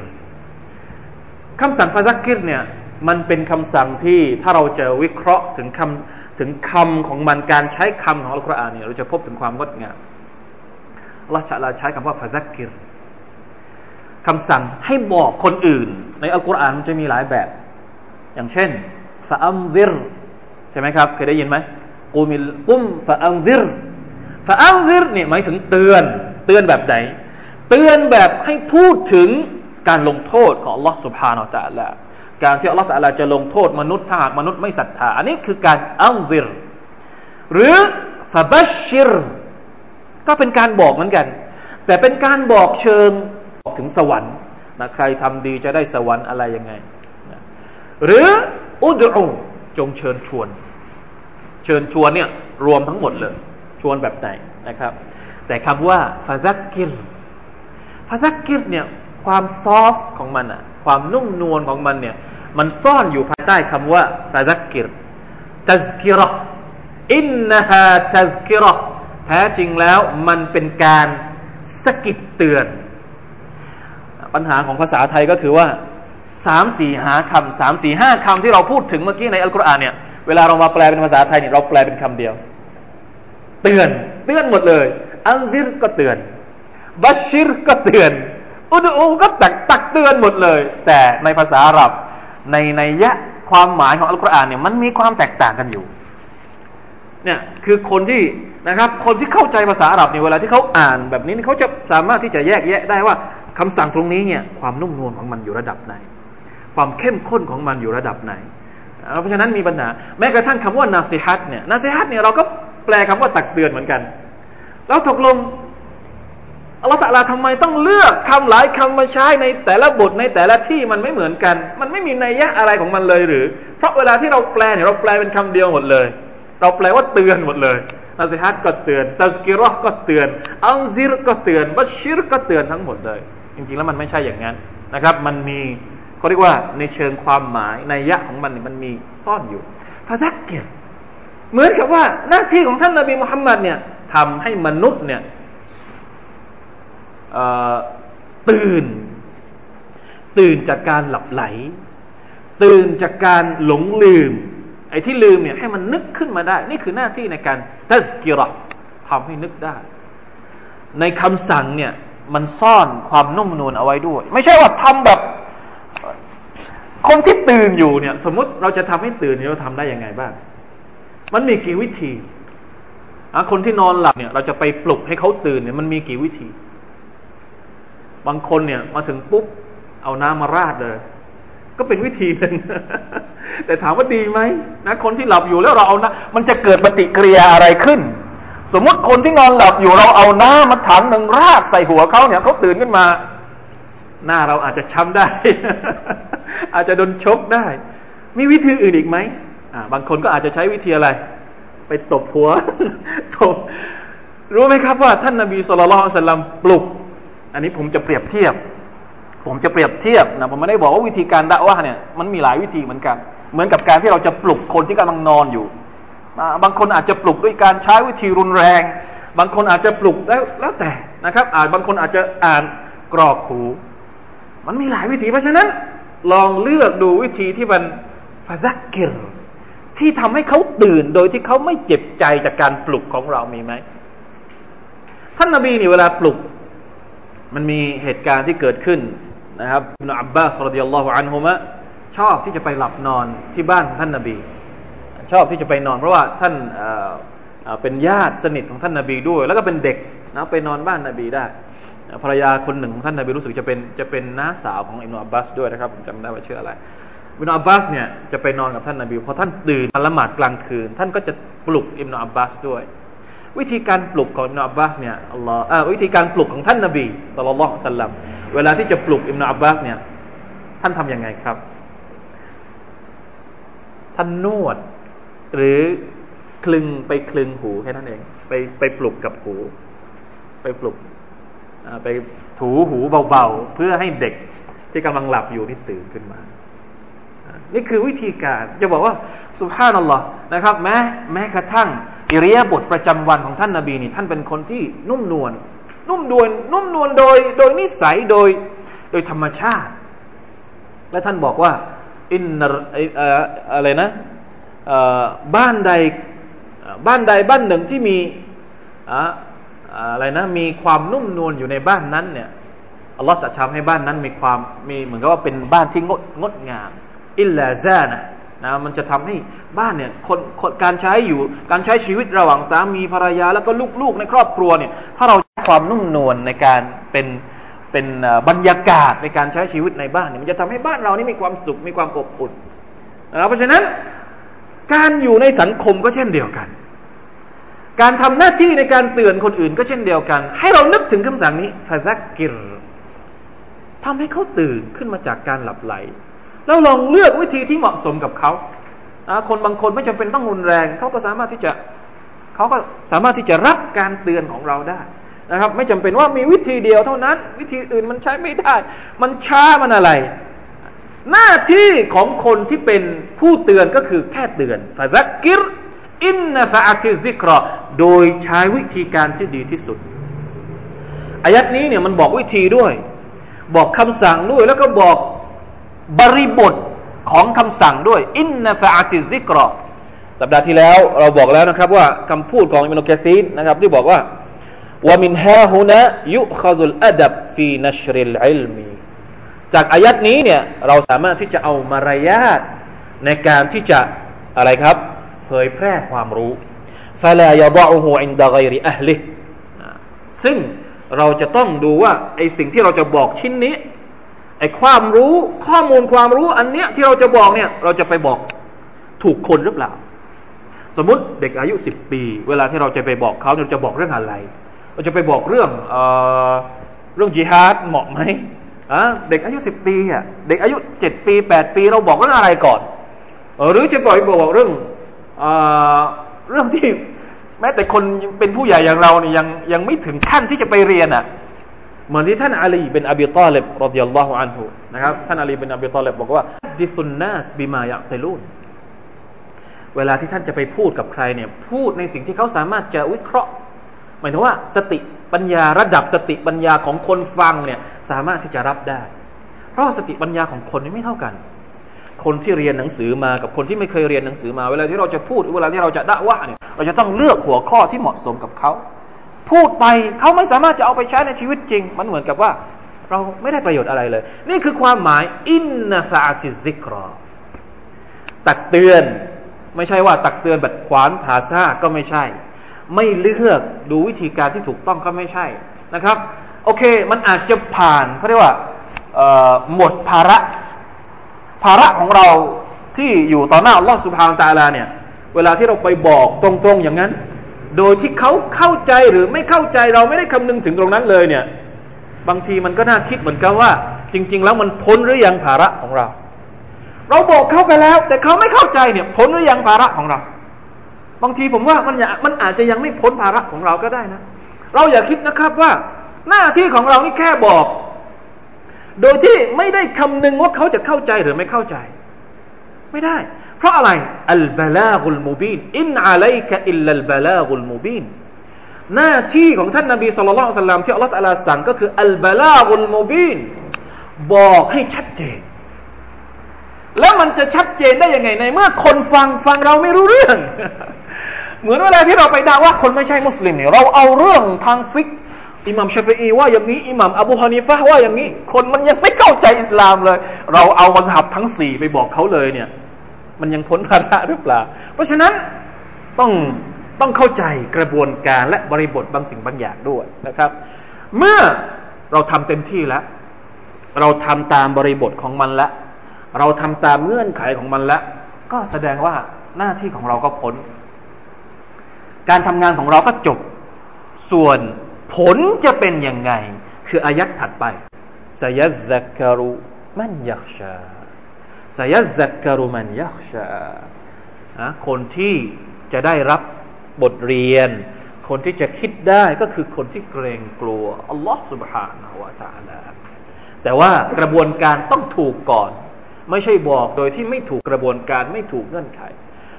คำสั่ง فذكر เนี่ย มันเป็นคำสั่งที่ถ้าเราจะวิเคราะห์ถึงคำถึงคำของมันการใช้คำของอัลกุรอานเนี่ยเราจะพบถึงความงดงามอัลลอฮฺจะใช้คำว่าฟาซักกิรคำสั่งให้บอกคนอื่น ในอัลกุรอานมันจะมีหลายแบบ อย่างเช่นฟาอัมซิรใช่ไหมครับ เคยได้ยินไหมกูมิลกุมฟาอัมซิรฟาอัมซิรเนี่ยหมายถึงเตือน เตือนแบบไหน เตือนแบบให้พูดถึงการลงโทษของ Allah سبحانه และ تعالى การที่อัลลอฮฺอาลจะลงโทษมนุษย์ถ้าหากมนุษย์ไม่ศรัทธา อันนี้คือการอัลวิรหรือฟาบัชชิรก็เป็นการบอกเหมือนกัน แต่เป็นการบอกเชิงบอกถึงสวรรค์นะใครทำดีจะได้สวรรค์อะไรยังไงหรืออุดอุจงเชิญชวน เชิญชวนเนี่ยรวมทั้งหมดเลย ชวนแบบไหนนะครับ แต่คำว่า فذكر فذكر เนี่ยความ soft ของมันอะความนุ่มนวลของมันเนี่ย มันซ่อนอยู่ภายใต้คำว่า فذكر تذكرة إنها تذكرة แท้จริงแล้วมันเป็นการสะกิดเตือน ปัญหาของภาษาไทยก็คือว่าสามสี่ห้าคำสามสี่ห้าคำที่เราพูดถึงเมื่อกี้ในอัลกุรอานเนี่ยเวลาเรามาแปลเป็นภาษาไทยเนี่ยเราแปลเป็นคำเดียว เตือน เตือนหมดเลย อัลซิรก็เตือนบัชชิรก็เตือนอุดอูก็ตักตักเตือนหมดเลย แต่ในภาษาอาหรับ ในในยะความหมายของอัลกุรอานเนี่ยมันมีความแตกต่างกันอยู่เนี่ยคือคนที่นะครับ คนที่เข้าใจภาษาอาหรับเนี่ยเวลาที่เขาอ่านแบบนี้เขาจะสามารถที่จะแยกแยะได้ว่าคำสั่งตรงนี้เนี่ยความนุ่มนวลของมันอยู่ระดับไหน ความเข้มข้นของมันอยู่ระดับไหน เพราะฉะนั้นมีปัญหาแม้กระทั่งคำว่า نصيحة เนี่ย نصيحة เนี่ยเราก็แปลคำว่าตักเตือนเหมือนกัน แล้วตกลง อัลลอฮฺตะลาทำไมต้องเลือกคำหลายคำมาใช้ในแต่ละบทในแต่ละที่มันไม่เหมือนกัน มันไม่มีนัยยะอะไรของมันเลยหรือ เพราะเวลาที่เราแปลเนี่ยเราแปลเป็นคำเดียวหมดเลย เราแปลว่าเตือนหมดเลย نصيحة ก็เตือน تذكرة ก็เตือน أنذر ก็เตือน بشر ก็เตือนทั้งหมดเลย จริงๆแล้วมันไม่ใช่อย่างนั้นนะครับ มันมีเขาเรียกว่าในเชิงความหมายในยะของมันมันมีซ่อนอยู่ฟาซักเกตเหมือนกับว่าหน้าที่ของท่านนาบีมุฮัมมัดเนี่ยทำให้มนุษย์เนี่ย ตื่น ตื่นจากการหลับไหล ตื่นจากการหลงลืม ไอ้ที่ลืมเนี่ยให้มันนึกขึ้นมาได้ นี่คือหน้าที่ในการตัสกิรอทำให้นึกได้ ในคำสั่งเนี่ยมันซ่อนความนุ่มนวลเอาไว้ด้วย ไม่ใช่ว่าทำแบบคนที่ตื่นอยู่เนี่ย สมมติเราจะทำให้ตื่นเราทำได้ยังไงบ้าง มันมีกี่วิธีคนที่นอนหลับเนี่ย เราจะไปปลุกให้เขาตื่นเนี่ยมันมีกี่วิธี บางคนเนี่ยมาถึงปุ๊บเอาน้ำมาราดเลย ก็เป็นวิธีหนึ่งแต่ถามว่าดีไหมนะคนที่หลับอยู่แล้วเราเอานะมันจะเกิดปฏิกิริยาอะไรขึ้น สมมติคนที่นอนหลับอยู่เราเอาน้ำมาถังหนึ่งราดใส่หัวเขาเนี่ยเขาตื่นขึ้นมา หน้าเราอาจจะช้ำได้ อาจจะโดนชกได้ มีวิธีอื่นอีกไหมบางคนก็อาจจะใช้วิธีอะไร ไปตบหัวตบรู้ไหมครับว่าท่านนาบีสุลต่านสัลลัมปลุก อันนี้ผมจะเปรียบเทียบ ผมจะเปรียบเทียบนะผมไม่ได้บอกว่าวิธีการด่าว่าเนี่ยมันมีหลายวิธีเหมือนกัน เหมือนกับการที่เราจะปลุกคนที่กำลังนอนอยู่บางคนอาจจะปลุกด้วยการใช้วิธีรุนแรง บางคนอาจจะปลุกแล้วแล้วแต่นะครับ อาจบางคนอาจจะอ่านกรอกหู มันมีหลายวิธีเพราะฉะนั้น ลองเลือกดูวิธีที่มันฟาซักกิรที่ทำให้เขาตื่นโดยที่เขาไม่เจ็บใจจากการปลุกของเรามีไหมท่านนาบีนี่เวลาปลุก มันมีเหตุการณ์ที่เกิดขึ้นนะครับอิบนอับบาสรดิยัลลอฮุอันฮุมะชอบที่จะไปหลับนอนที่บ้านของท่านนาบี ชอบที่จะไปนอน เพราะว่าท่านเป็นญาติสนิทของท่านนาบีด้วย แล้วก็เป็นเด็กนะไปนอนบ้านนาบีได้ภรรยาคนหนึ่งของท่านนาบีรู้สึกจะเป็นจะเป็นน้าสาวของอิบนอับบาสด้วยนะครับจำได้ว่าชื่ออะไรอิบนอับบาสเนี่ยจะไปนอนกับท่านนาบีพอท่านตื่นมาละหมาดกลางคืน ท่านก็จะปลุกอิบนอับบาสด้วย วิธีการปลุกของอิมนาอับบาสเนี่ยอัลลอฮ์วิธีการปลุกของท่านนบีสุลต่านสัลลัมเวลาที่จะปลุกอิมนาอับบาสเนี่ยท่านทํำยังไงครับ ท่านนวด หรือคลึงไปคลึงหูแค่นั้นเอง ไปไปปลุกกับหู ไปปลุกไปถูหูเบาๆ เพื่อให้เด็กที่กำลังหลับอยู่นี่ตื่นขึ้นมา นี่คือวิธีการจะบอกว่าสุภาพนัลลอฮ์นะครับ แม้แม้กระทั่ง อิริยาบถประจำวันของท่านนาบีนี่ท่านเป็นคนที่นุ่มนวลนุ่มนวลนุ่มนวลโดย โดยนิสัยโดยโดยธรรมชาติ และท่านบอกว่าอินนอะไรนะบ้านใดบ้านใดบ้านหนึ่งที่มีอะไรนะมีความนุ่มนวลอยู่ในบ้านนั้นเนี่ยอัลลอฮ์จะทำให้บ้านนั้นมีความมีเหมือนกับว่าเป็นบ้านที่งดงดงามอิลลาซานะ นะมันจะทำให้บ้านเนี่ยคนคนการใช้อยู่การใช้ชีวิตระหว่างสามีภรรยา แล้วก็ลูกๆในครอบครัวเนี่ยถ้าเราความนุ่มนวลในการเป็นเป็นบรรยากาศในการใช้ชีวิตในบ้านเนี่ยมันจะทำให้บ้านเรานี่มีความสุขมีความอบอุ่นนะเพราะฉะนั้นการอยู่ในสังคมก็เช่นเดียวกัน การทำหน้าที่ในการเตือนคนอื่นก็เช่นเดียวกัน ให้เรานึกถึงคำสั่งนี้ฟาซักกิรทำให้เขาตื่นขึ้นมาจากการหลับไหล แล้วลองเลือกวิธีที่เหมาะสมกับเขาคนบางคนไม่จำเป็นต้องรุนแรงเขาก็สามารถที่จะเขาก็สามารถที่จะรับการเตือนของเราได้นะครับ ไม่จำเป็นว่ามีวิธีเดียวเท่านั้น วิธีอื่นมันใช้ไม่ได้ มันช้ามันอะไร หน้าที่ของคนที่เป็นผู้เตือนก็คือแค่เตือนฟาซักกิรอินนฟะอัติซิกรอโดยใช้วิธีการที่ดีที่สุดอายัดนี้เนี่ยมันบอกวิธีด้วย บอกคำสั่งด้วยแล้วก็บอก บริบทของคำสั่งด้วย إن نفعت الذكرى สัปดาห์ที่แล้วเราบอกแล้วนะครับว่าคำพูดของอิบนุกะซีรนะครับที่บอกว่าومن هاهنا يؤخذ الأدب في نشر العلم จากอายัดนี้เนี่ยเราสามารถที่จะเอามารยาทในการที่จะอะไรครับ เผยแพร่ความรู้ฟาลายดะอูอินดะไกริอัลลิซึ่งเราจะต้องดูว่าไอสิ่งที่เราจะบอกชิ้นนี้ ไอ้ความรู้ข้อมูลความรู้อันเนี้ยที่เราจะบอกเนี่ย เราจะไปบอกถูกคนหรือเปล่า สมมติเด็กอายุสิบปี เวลาที่เราจะไปบอกเขาเราจะบอกเรื่องอะไร เราจะไปบอกเรื่องเออเรื่องจิฮาดเหมาะไหมอะเด็กอายุสิบปีอะเด็กอายุเจ็ดปีแปดปี เราบอกเรื่องอะไรก่อน หรือจะปล่อยบอกเรื่องเออเรื่องที่ แม้แต่คนเป็นผู้ใหญ่อย่างเราเนี่ยยังยังไม่ถึงขั้นที่จะไปเรียนอะ เหมือนที่ท่านอาลีเป็นอบีตอเลบรดิยัลลอฮุอันฮุนะครับท่านอาลีเป็นอบีตอเลบบอกว่าดิซุนนัสบิมายะติลูนเวลาที่ท่านจะไปพูดกับใครเนี่ยพูดในสิ่งที่เขาสามารถจะวิเคราะห์ หมายถึงว่าสติปัญญาระดับสติปัญญาของคนฟังเนี่ยสามารถที่จะรับได้ เพราะสติปัญญาของคนนี่ไม่เท่ากัน คนที่เรียนหนังสือมากับคนที่ไม่เคยเรียนหนังสือมา เวลาที่เราจะพูดเวลาที่เราจะด่าว่าเนี่ยเราจะต้องเลือกหัวข้อที่เหมาะสมกับเขา พูดไปเขาไม่สามารถจะเอาไปใช้ในชีวิตจริง มันเหมือนกับว่า เราไม่ได้ประโยชน์อะไรเลย นี่คือความหมายอินนาฟาติซิกรอตักเตือน ไม่ใช่ว่าตักเตือนแบบขวานผาซ่าก็ไม่ใช่ ไม่เลือกดูวิธีการที่ถูกต้องก็ไม่ใช่นะครับ โอเค มันอาจจะผ่านเขาเรียกว่าหมดภาระ ภาระของเราที่อยู่ต่อหน้าอัลลอฮฺสุบฮานตาลาเนี่ย เวลาที่เราไปบอกตรงๆอย่างนั้น โดยที่เขาเข้าใจหรือไม่เข้าใจเราไม่ได้คำนึงถึงตรงนั้นเลยเนี่ย บางทีมันก็น่าคิดเหมือนกันว่า จริง ๆ แล้วมันพ้นหรือยังภาระของเรา เราบอกเขาไปแล้ว แต่เขาไม่เข้าใจเนี่ย พ้นหรือยังภาระของเรา บางทีผมว่ามันมันอาจจะยังไม่พ้นภาระของเราก็ได้นะ เราอย่าคิดนะครับว่า หน้าที่ของเรานี่แค่บอก โดยที่ไม่ได้คำนึงว่าเขาจะเข้าใจหรือไม่เข้าใจ ไม่ได้ เพราะอะไรอัลบาลากุลมูบินอินอะลัยกะอิลลัลบาลากุลมูบินหน้าที่ของท่านนบีสุลต่านสัลลัมที่อัลลอฮฺตะลาสั่งก็คืออัลบาลากุลมูบินบอกให้ชัดเจน แล้วมันจะชัดเจนได้ยังไงในเมื่อคนฟังฟังเราไม่รู้เรื่อง เหมือนเวลาที่เราไปด่าว่าคนไม่ใช่มุสลิมเนี่ยเราเอาเรื่องทางฟิกอิหมัมชาฟีอีว่าอย่างนี้อิหมัมอบูฮานิฟะว่าอย่างนี้ คนมันยังไม่เข้าใจอิสลามเลย เราเอามัสฮับทั้งสี่ไปบอกเขาเลยเนี่ย มันยังพ้นภาระหรือเปล่า เพราะฉะนั้นต้องต้องเข้าใจกระบวนการและบริบทบางสิ่งบางอย่างด้วยนะครับ เมื่อเราทำเต็มที่แล้ว เราทำตามบริบทของมันแล้วเราทำตามเงื่อนไขของมันแล้วก็แสดงว่าหน้าที่ของเราก็พ้น การทำงานของเราก็จบ ส่วนผลจะเป็นยังไง คืออายัดถัดไปสยัดซักการุมันยักชา สยัดซักการุมันยักชาคนที่จะได้รับบทเรียน คนที่จะคิดได้ก็คือคนที่เกรงกลัวอัลลอฮ์ سبحانه และ تعالى แต่ว่ากระบวนการต้องถูกก่อน ไม่ใช่บอกโดยที่ไม่ถูกกระบวนการไม่ถูกเงื่อนไข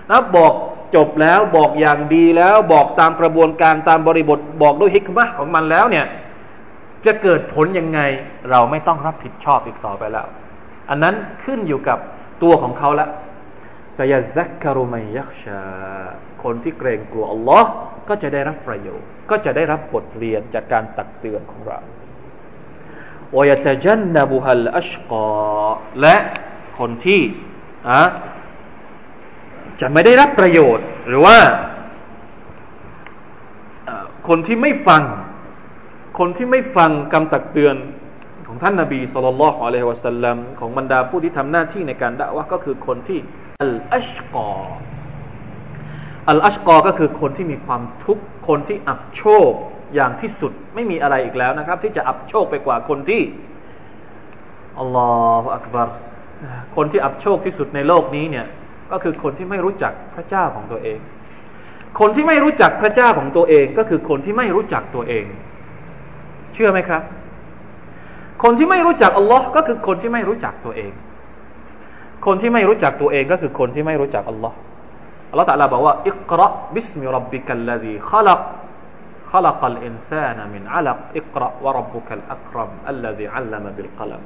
นะบอกจบแล้วบอกอย่างดีแล้วบอกตามกระบวนการตามบริบทบอกด้วยฮิกมะของมันแล้วเนี่ยจะเกิดผลยังไงเราไม่ต้องรับผิดชอบอีกต่อไปแล้ว อันนั้นขึ้นอยู่กับตัวของเขาละสยาซักคารุมัยยักชา คนที่เกรงกลัวอัลลอฮ์ก็จะได้รับประโยชน์ ก็จะได้รับบทเรียนจากการตักเตือนของเราวยตจันนบุฮัลอัชกอและคนที่อะจะไม่ได้รับประโยชน์ หรือว่าคนที่ไม่ฟัง คนที่ไม่ฟังคำตักเตือน ของท่านนาบีสุลต่านละฮ์อะลัยฮิวะสัลลัมของบรรดาผู้ที่ทำหน้าที่ในการด่าว่าก็คือคนที่อัลอัชกออัลอัชกอก็คือคนที่มีความทุกข์คนที่อับโชคอย่างที่สุดไม่มีอะไรอีกแล้วนะครับ ที่จะอับโชคไปกว่าคนที่อัลลอฮฺอักบารคนที่อับโชคที่สุดในโลกนี้เนี่ยก็คือคนที่ไม่รู้จักพระเจ้าของตัวเอง คนที่ไม่รู้จักพระเจ้าของตัวเอง ก็คือคนที่ไม่รู้จักตัวเอง เชื่อไหมครับ คนที่ไม่รู้จักอัลลอฮ์ก็คือคนที่ไม่รู้จักตัวเอง คนที่ไม่รู้จักตัวเองก็คือคนที่ไม่รู้จักอัลลอฮ์อัลลอฮ์ตะลาบอกว่าอิกราบิสมิรับบิกัลลดีขลัก خلق الإنسان من علق اقرأ وربك الأكرم الذي علم بالقلم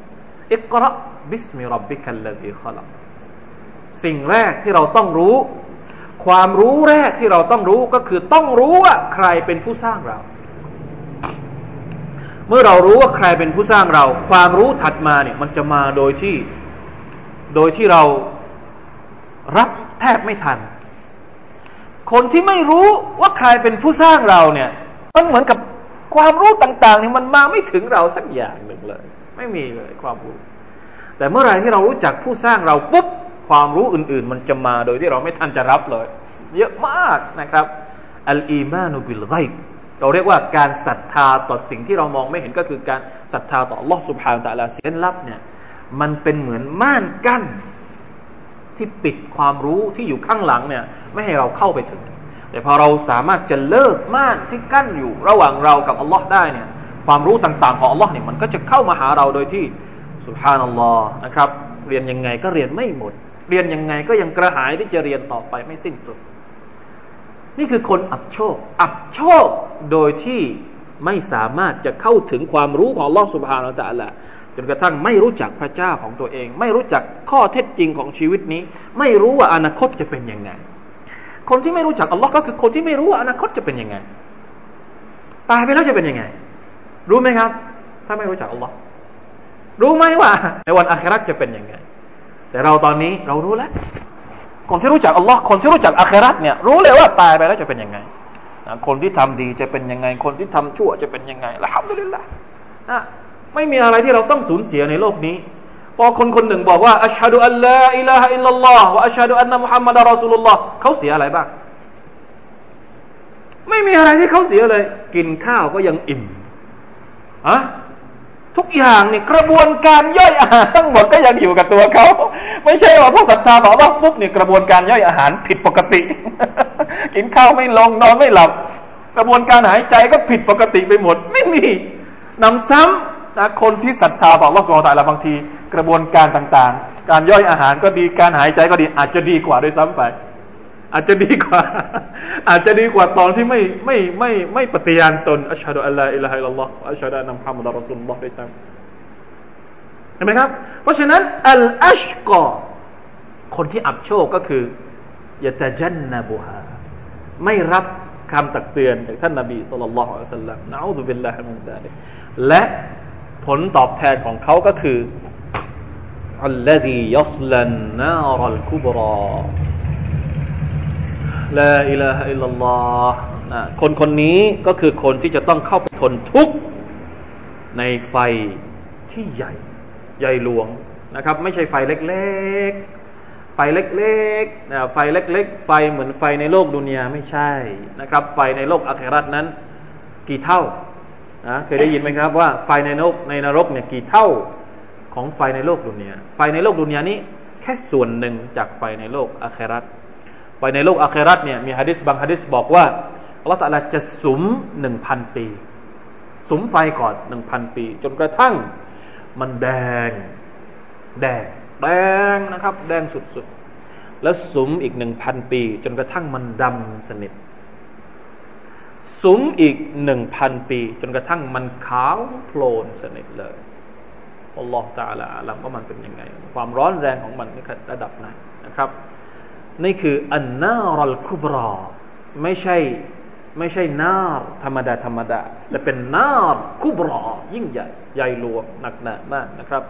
اقرأ باسم ربك الذي خلق สิ่งแรกที่เราต้องรู้ ความรู้แรกที่เราต้องรู้ก็คือต้องรู้ว่าใครเป็นผู้สร้างเรา เมื่อเรารู้ว่าใครเป็นผู้สร้างเรา ความรู้ถัดมาเนี่ยมันจะมาโดยที่โดยที่เรารับแทบไม่ทัน คนที่ไม่รู้ว่าใครเป็นผู้สร้างเราเนี่ย มันเหมือนกับความรู้ต่างๆเนี่ยมันมาไม่ถึงเราสักอย่างหนึ่งเลย ไม่มีเลยความรู้ แต่เมื่อไรที่เรารู้จักผู้สร้างเราปุ๊บความรู้อื่น ๆ มันจะมาโดยที่เราไม่ทันจะรับเลย เยอะมากนะครับอัลอีมานุบิลไก เราเรียกว่าการศรัทธาต่อสิ่งที่เรามองไม่เห็นก็คือการศรัทธาต่อลอสุภาตะลาเส้นลับเนี่ยมันเป็นเหมือนม่านกั้นที่ปิดความรู้ที่อยู่ข้างหลังเนี่ยไม่ให้เราเข้าไปถึง แต่พอเราสามารถจะเลิกม่านที่กั้นอยู่ระหว่างเรากับอัลลอฮ์ได้เนี่ยความรู้ต่างๆของอัลลอฮ์เนี่ยมันก็จะเข้ามาหาเราโดยที่สุภานัลลอฮ์นะครับ เรียนยังไงก็เรียนไม่หมด เรียนยังไงก็ยังกระหายที่จะเรียนต่อไปไม่สิ้นสุด นี่คือคนอับโชค อับโชคโดยที่ไม่สามารถจะเข้าถึงความรู้ของลอสุภาเราจะละจนกระทั่งไม่รู้จักพระเจ้าของตัวเอง ไม่รู้จักข้อเท็จจริงของชีวิตนี้ ไม่รู้ว่าอนาคตจะเป็นยังไง คนที่ไม่รู้จักอัลลอฮ์ก็คือคนที่ไม่รู้ว่าอนาคตจะเป็นยังไงตายไปแล้วจะเป็นยังไง รู้ไหมครับ ถ้าไม่รู้จักอัลลอฮ์รู้ไหมว่าในวันอาคราจะเป็นยังไง แต่เราตอนนี้เรารู้แล้ว คนที่รู้จักอัลลอฮ์คนที่รู้จักอาคราเนี่ยรู้เลยว่าตายไปแล้วจะเป็นยังไงคนที่ทำดีจะเป็นยังไง คนที่ทำชั่วจะเป็นยังไงละฮัมดุลิลละไม่มีอะไรที่เราต้องสูญเสียในโลกนี้ พอคนคนหนึ่งบอกว่าอัชฮะดุอัลลอฮ์อิลาฮะอิลลัลลอฮ์วะอัชฮะดุอันนะมุฮัมมัดรอสูลุลลอฮ์เขาเสียอะไรบ้าง ไม่มีอะไรที่เขาเสียเลย กินข้าวก็ยังอิ่มอะ ทุกอย่างเนี่ยกระบวนการย่อยอาหารทั้งหมดก็ยังอยู่กับตัวเขาไม่ใช่ว่าพอศรัทธาต่อรอบปุ๊บเนี่ยกระบวนการย่อยอาหารผิดปกติ กินข้าวไม่ลงนอนไม่หลับ กระบวนการหายใจก็ผิดปกติไปหมด ไม่มีนำซ้ำนะคนที่ศรัทธาต่อรัสุลตาละบางที กระบวนการต่างๆ การย่อยอาหารก็ดีการหายใจก็ดีอาจจะดีกว่าด้วยซ้ำไป อาจจะดีกว่า อาจจะดีกว่าตอนที่ไม่ไม่ไม่ไม่ปฏิญาณตนอัชฮะดุอัลลอฮฺอิลลัฮิลลอฮฺอัชฮะดุอันนัมฮัมมัดรอสุลลอฮฺด้วยซ้ำเห็นไหมครับ เพราะฉะนั้น الأشقى คนที่อับโชคก็คือ يتجنبها ไม่รับคำตักเตือนจากท่านนบี صلى الله عليه وسلم نعوذ بالله من ذلك และผลตอบแทนของเขาก็คือ الذي يصلى النار الكبرى لا إله إلا الله คนคนนี้ก็คือคนที่จะต้องเข้าไปทนทุกข์ในไฟที่ใหญ่ใหญ่หลวงนะครับ ไม่ใช่ไฟเล็กๆ ไฟเล็กๆนะไฟเล็ก ๆ ไฟเหมือนไฟในโลกดุนยาไม่ใช่นะครับ ไฟในโลกอาคราตนั้น กี่เท่านะเคยได้ยินไหมครับว่าไฟในนรกในนรกเนี่ยกี่เท่าของไฟในโลกดุนยาไฟในโลกดุนยานี้แค่ส่วนหนึ่งจากไฟในโลกอาคราต ไฟในโลกอาคราตเนี่ยมีฮะดิษบางฮะดิษบอกว่าอัลลอฮฺตะลาจะสุมหนึ่งพันปีสุมไฟก่อนหนึ่งพันปี จนกระทั่งมันแดง แดง แดงนะครับ แดงสุดๆ แล้วสุมอีกหนึ่งพันปี จนกระทั่งมันดำสนิทสุมอีกหนึ่งพันปี จนกระทั่งมันขาวโพลนสนิทเลยอัลลอฮฺตาลาลัมว่ามันเป็นยังไง ความร้อนแรงของมันในระดับไหนนะครับ นี่คือ النار الكبرى ไม่ใช่ไม่ใช่ نار ธรรมดาธรรมดา แต่เป็น نار كبرى ยิ่งใหญ่ใหญ่หลวงหนักหนามากนะครับ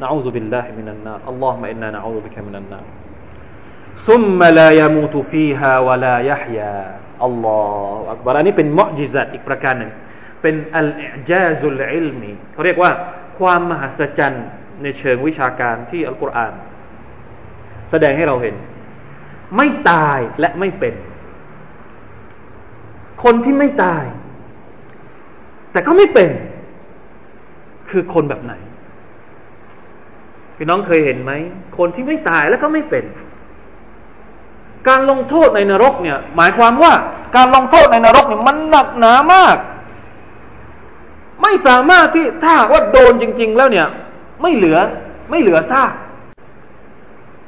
نعوذ بالله من النار اللهم إنا نعوذ بك من النار ثم لا يموت فيها ولا يحيى الله أكبر อันนี้เป็น معجزة อีกประการหนึ่ง เป็น الإعجاز العلمي เขาเรียกว่าความมหัศจรรย์ในเชิงวิชาการที่อัลกุรอาน แสดงให้เราเห็น ไม่ตายและไม่เป็น คนที่ไม่ตาย แต่ก็ไม่เป็น คือคนแบบไหนพี่น้องเคยเห็นไหม คนที่ไม่ตายแล้วก็ไม่เป็น การลงโทษในนรกเนี่ย หมายความว่า การลงโทษในนรกเนี่ยมันหนักหนามาก ไม่สามารถที่ถ้าว่าโดนจริง ๆ แล้วเนี่ย ไม่เหลือไม่เหลือซาก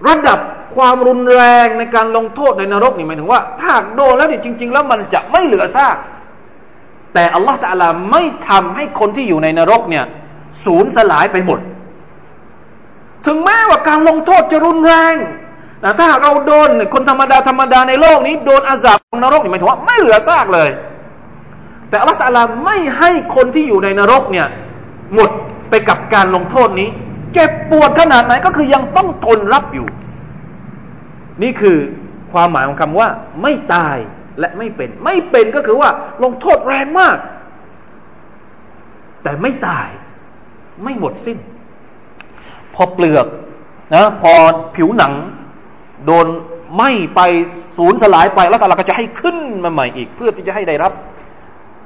ระดับ ความรุนแรงในการลงโทษในนรกนี่หมายถึงว่า ถ้าโดนแล้วเนี่ยจริง ๆ แล้วมันจะไม่เหลือซากแต่อัลลอฮฺตาลาไม่ทำให้คนที่อยู่ในนรกเนี่ยสูญสลายไปหมด ถึงแม้ว่าการลงโทษจะรุนแรงนะถ้าเราโดนคนธรรมดาธรรมดาในโลกนี้โดนอาซาบของนรกนี่หมายถึงว่าไม่เหลือซากเลย แต่อัลลอฮฺตาลาไม่ให้คนที่อยู่ในนรกเนี่ยหมดไปกับการลงโทษนี้ เจ็บปวดขนาดไหนก็คือยังต้องทนรับอยู่ นี่คือความหมายของคำว่า ไม่ตายและไม่เป็น ไม่เป็นก็คือว่า ลงโทษแรงมาก แต่ไม่ตาย ไม่หมดสิ้น พอเปลือกนะพอผิวหนัง โดนไหม้ไปสูญสลายไปแล้วตาลาก็จะให้ขึ้นมาใหม่อีก เพื่อที่จะให้ได้รับ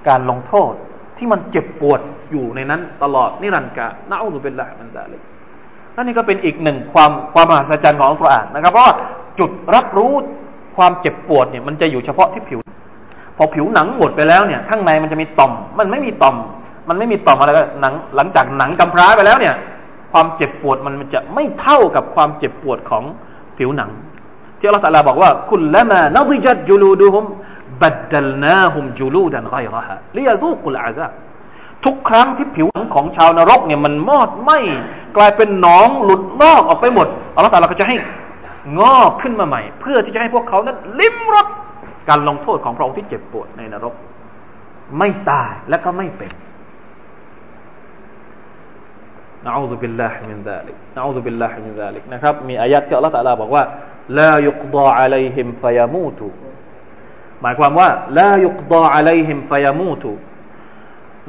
การลงโทษที่มันเจ็บปวดอยู่ในนั้น ตลอดนิรันดร์กาลนะอูซุบิลละมันซาลิกอันนี้ก็เป็นอีกหนึ่งความความมหัศจรรย์ของอัลกุรอานนะครับ เพราะว่า จุดรับรู้ความเจ็บปวดเนี่ยมันจะอยู่เฉพาะที่ผิว พอผิวหนังหมดไปแล้วเนี่ยข้างในมันจะมีต่อม มันไม่มีต่อม มันไม่มีต่อมอะไรก็หนังหลังจากหนังกำพร้าไปแล้วเนี่ย ความเจ็บปวดมันจะไม่เท่ากับความเจ็บปวดของผิวหนัง ที่อัลลอฮฺตะลาบอกว่าคุลละมานดิจัดจูลูดูฮุมบัดดัลนาฮุมจูลูดันไกรฮะลิยาซูกุลอาซาทุกครั้งที่ผิวหนังของชาวนรกเนี่ยมันมอดไหมกลายเป็นหนองหลุดลอกออกไปหมดอัลลอฮฺตาลาก็จะให้ งอกขึ้นมาใหม่ เพื่อที่จะให้พวกเขานั้นลิ้มรสการลงโทษของพระองค์ที่เจ็บปวดในนรก ไม่ตายและก็ไม่เป็นنعوذ بالله من ذلك نعوذ بالله من ذلك นะครับมีอายะที่อัลลอฮฺตาลาบอกว่า لا يقضى عليهم فيموتوا หมายความว่า لا يقضى عليهم فيموتوا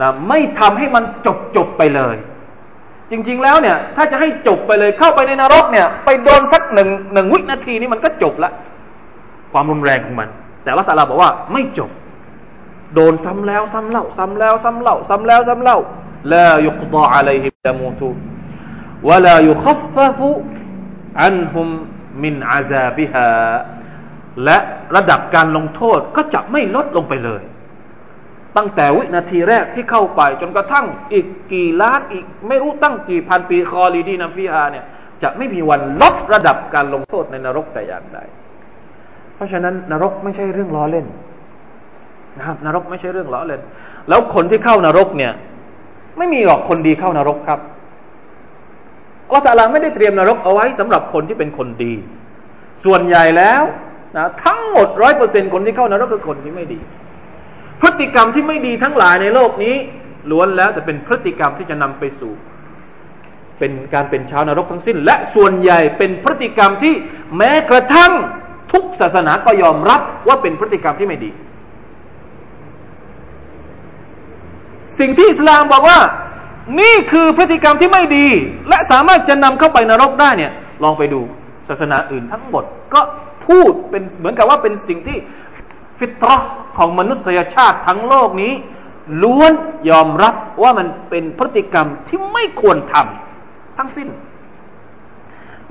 นะไม่ทำให้มันจบจบไปเลย จริง ๆ แล้วเนี่ย ถ้าจะให้จบไปเลยเข้าไปในนรกเนี่ย ไปโดนสักหนึ่งหนึ่งวินาทีนี้มันก็จบละความรุนแรงของมัน แต่อัลลอฮฺตาลาบอกว่าไม่จบ โดนซ้ำแล้วซ้ำเล่า ซ้ำแล้วซ้ำเล่า ซ้ำแล้วซ้ำเล่าลายุกดออะลัยฮิมมูตุวะลายุคฟฟุอันฮุมมินอาซาบิฮาและระดับการลงโทษก็จะไม่ลดลงไปเลย ตั้งแต่วินาทีแรกที่เข้าไป จนกระทั่งอีกกี่ล้านอีก ไม่รู้ตั้งกี่พันปีคอลีดีนัฟีฮาเนี่ยจะไม่มีวันลดระดับการลงโทษในนรกแต่อย่างใด เพราะฉะนั้นนรกไม่ใช่เรื่องล้อเล่นนะครับนรกไม่ใช่เรื่องล้อเล่น แล้วคนที่เข้านรกเนี่ย ไม่มีหรอกคนดีเข้านรกครับอัลลอฮฺไม่ได้เตรียมนรกเอาไว้สำหรับคนที่เป็นคนดี ส่วนใหญ่แล้วนะทั้งหมดร้อยเปอร์เซ็นคนที่เข้านรกคือคนที่ไม่ดี พฤติกรรมที่ไม่ดีทั้งหลายในโลกนี้ ล้วนแล้วจะเป็นพฤติกรรมที่จะนำไปสู่ เป็นการเป็นชาวนรกทั้งสิ้น และส่วนใหญ่เป็นพฤติกรรมที่แม้กระทั่งทุกศาสนาก็ยอมรับว่าเป็นพฤติกรรมที่ไม่ดี สิ่งที่อิสลามบอกว่า นี่คือพฤติกรรมที่ไม่ดี และสามารถจะนำเข้าไปนรกได้เนี่ย ลองไปดูศาสนาอื่นทั้งหมดก็พูดเป็นเหมือนกับว่าเป็นสิ่งที่ ฟิตรของมนุษยชาติทั้งโลกนี้ ล้วนยอมรับว่ามันเป็นพฤติกรรมที่ไม่ควรทำทั้งสิ้น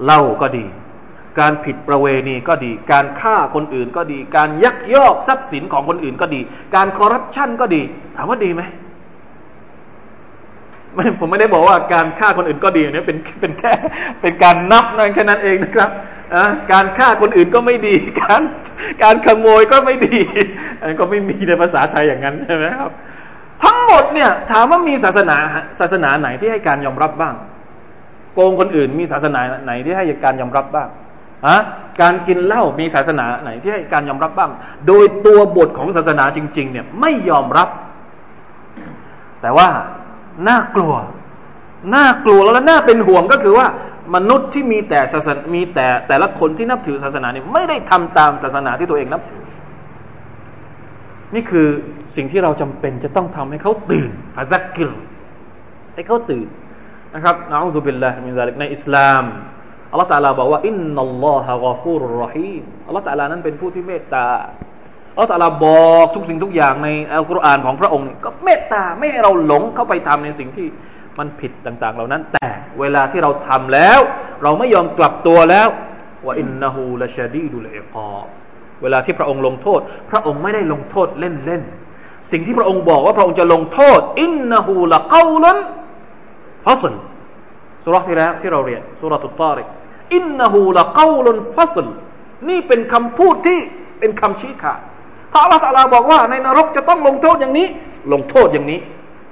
เล่าก็ดี การผิดประเวณีก็ดี การฆ่าคนอื่นก็ดี การยักยอกทรัพย์สินของคนอื่นก็ดี การคอร์รัปชันก็ดี ถามว่าดีไหม ผมไม่ได้บอกว่าการฆ่าคนอื่นก็ดีเนี่ยเป็นเป็นแค่เป็นการนับนั่นแค่นั้นเองนะครับการฆ่าคนอื่นก็ไม่ดี การการขโมยก็ไม่ดีอันก็ไม่มีในภาษาไทยอย่างนั้นใช่ไหมครับ ทั้งหมดเนี่ยถามว่ามีศาสนาศาสนาไหนที่ให้การยอมรับบ้าง โกงคนอื่นมีศาสนาไหนที่ให้การยอมรับบ้างอะการกินเหล้ามีศาสนาไหนที่ให้การยอมรับบ้าง โดยตัวบทของศาสนาจริง ๆ เนี่ยไม่ยอมรับ แต่ว่า น่ากลัว น่ากลัวแล้วน่าเป็นห่วงก็คือว่ามนุษย์ที่มีแต่ศาสนามีแต่แต่ละคนที่นับถือศาสนาเนี่ยไม่ได้ทำตามศาสนาที่ตัวเองนับถือ นี่คือสิ่งที่เราจำเป็นจะต้องทำให้เขาตื่นفذكرให้เขาตื่นนะครับนะأعوذ بالله من ذلكในอิสลามอัลลอฮฺตาลาบอกว่าإن الله غفور رحيمอัลลอฮฺตาลานั้นเป็นผู้ที่เมตตา อัลลอฮฺตาลาบอกทุกสิ่งทุกอย่างในอัลกุรอานของพระองค์ก็เมตตาไม่ให้เราหลงเข้าไปทำในสิ่งที่มันผิดต่าง ๆ เหล่านั้น แต่เวลาที่เราทำแล้ว เราไม่ยอมกลับตัวแล้วوإنه لشديد العقابเวลาที่พระองค์ลงโทษ พระองค์ไม่ได้ลงโทษเล่นๆสิ่งที่พระองค์บอกว่าพระองค์จะลงโทษ إنه لقول فصلสุรที่แล้วที่เราเรียนسورة الطارق إنه لقول فصلนี่เป็นคำพูดที่เป็นคำชี้ขาด ถ้าอัลลอฮฺบอกว่าในนรกจะต้องลงโทษอย่างนี้ ลงโทษอย่างนี้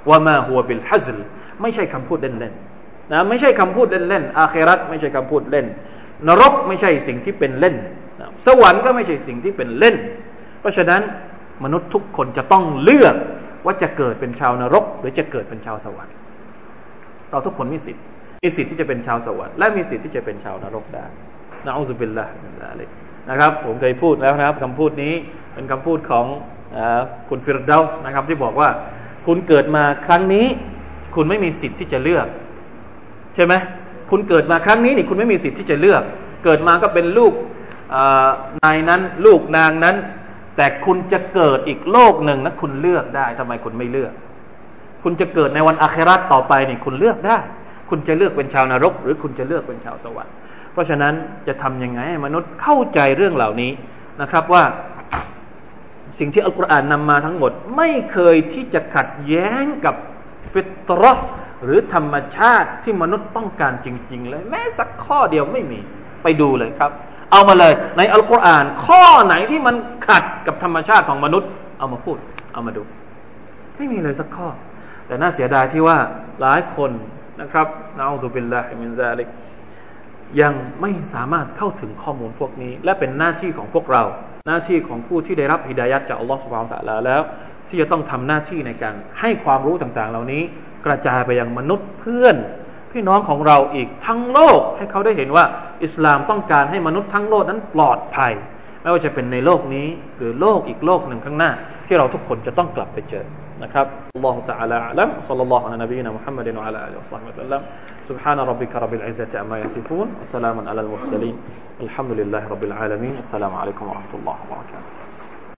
وما هو بالهزلไม่ใช่คำพูดเล่นๆนะไม่ใช่คำพูดเล่นๆآخرةไม่ใช่คำพูดเล่น นรกไม่ใช่สิ่งที่เป็นเล่นนะสวรรค์ก็ไม่ใช่สิ่งที่เป็นเล่น เพราะฉะนั้นมนุษย์ทุกคนจะต้องเลือกว่าจะเกิดเป็นชาวนรก หรือจะเกิดเป็นชาวสวรรค์เราทุกคนมีสิทธิ์มีสิทธิ์ที่จะเป็นชาวสวรรค์และมีสิทธิ์ที่จะเป็นชาวนรกได้นะอัลลอฮฺบิลละนะครับผมเคยพูดแล้วนะครับคำพูดนี้ เป็นคำพูดของอคุณฟิรดาฟนะครับ ที่บอกว่า คุณเกิดมาครั้งนี้ คุณไม่มีสิทธิ์ที่จะเลือก ใช่ไหมคุณเกิดมาครั้งนี้นี่คุณไม่มีสิทธิ์ที่จะเลือก เกิดมาก็เป็นลูกนายนั้น ลูกนางนั้น แต่คุณจะเกิดอีกโลกหนึ่งนะคุณเลือกได้ทำไมคุณไม่เลือก คุณจะเกิดในวันอาคราตต่อไปนี่คุณเลือกได้ คุณจะเลือกเป็นชาวนรก หรือคุณจะเลือกเป็นชาวสวรรค์เพราะฉะนั้นจะทํำยังไงให้มนุษย์เข้าใจเรื่องเหล่านี้นะครับว่า สิ่งที่อัลกุรอานนำมาทั้งหมด ไม่เคยที่จะขัดแย้งกับฟิตรสหรือธรรมชาติที่มนุษย์ต้องการจริง ๆ เลย แม้สักข้อเดียวไม่มีไปดูเลยครับ เอามาเลย ในอัลกุรอานข้อไหนที่มันขัดกับธรรมชาติของมนุษย์ เอามาพูด เอามาดู ไม่มีเลยสักข้อ แต่น่าเสียดายที่ว่าหลายคนนะครับนะอูซุบิลลาฮิมินซาลิกยังไม่สามารถเข้าถึงข้อมูลพวกนี้ และเป็นหน้าที่ของพวกเรา หน้าที่ของผู้ที่ได้รับฮิดายัดจากอัลลอฮฺสุบานตะลาแล้ว ที่จะต้องทำหน้าที่ในการให้ความรู้ต่างๆ เหล่านี้กระจายไปยังมนุษย์เพื่อน พี่น้องของเราอีกทั้งโลก ให้เขาได้เห็นว่าอิสลามต้องการให้มนุษย์ทั้งโลกนั้นปลอดภัย ไม่ว่าจะเป็นในโลกนี้หรือโลกอีกโลกหนึ่งข้างหน้า ที่เราทุกคนจะต้องกลับไปเจอนะครับอัลลอฮฺตะลาอัลลัมซัลลัลลอฮุอะลัยฮิวะซัลลัม سبحان ربك رب العزة عما يصفون وسلام على المرسلين الحمد لله رب العالمين السلام عليكم ورحمة الله وبركاته.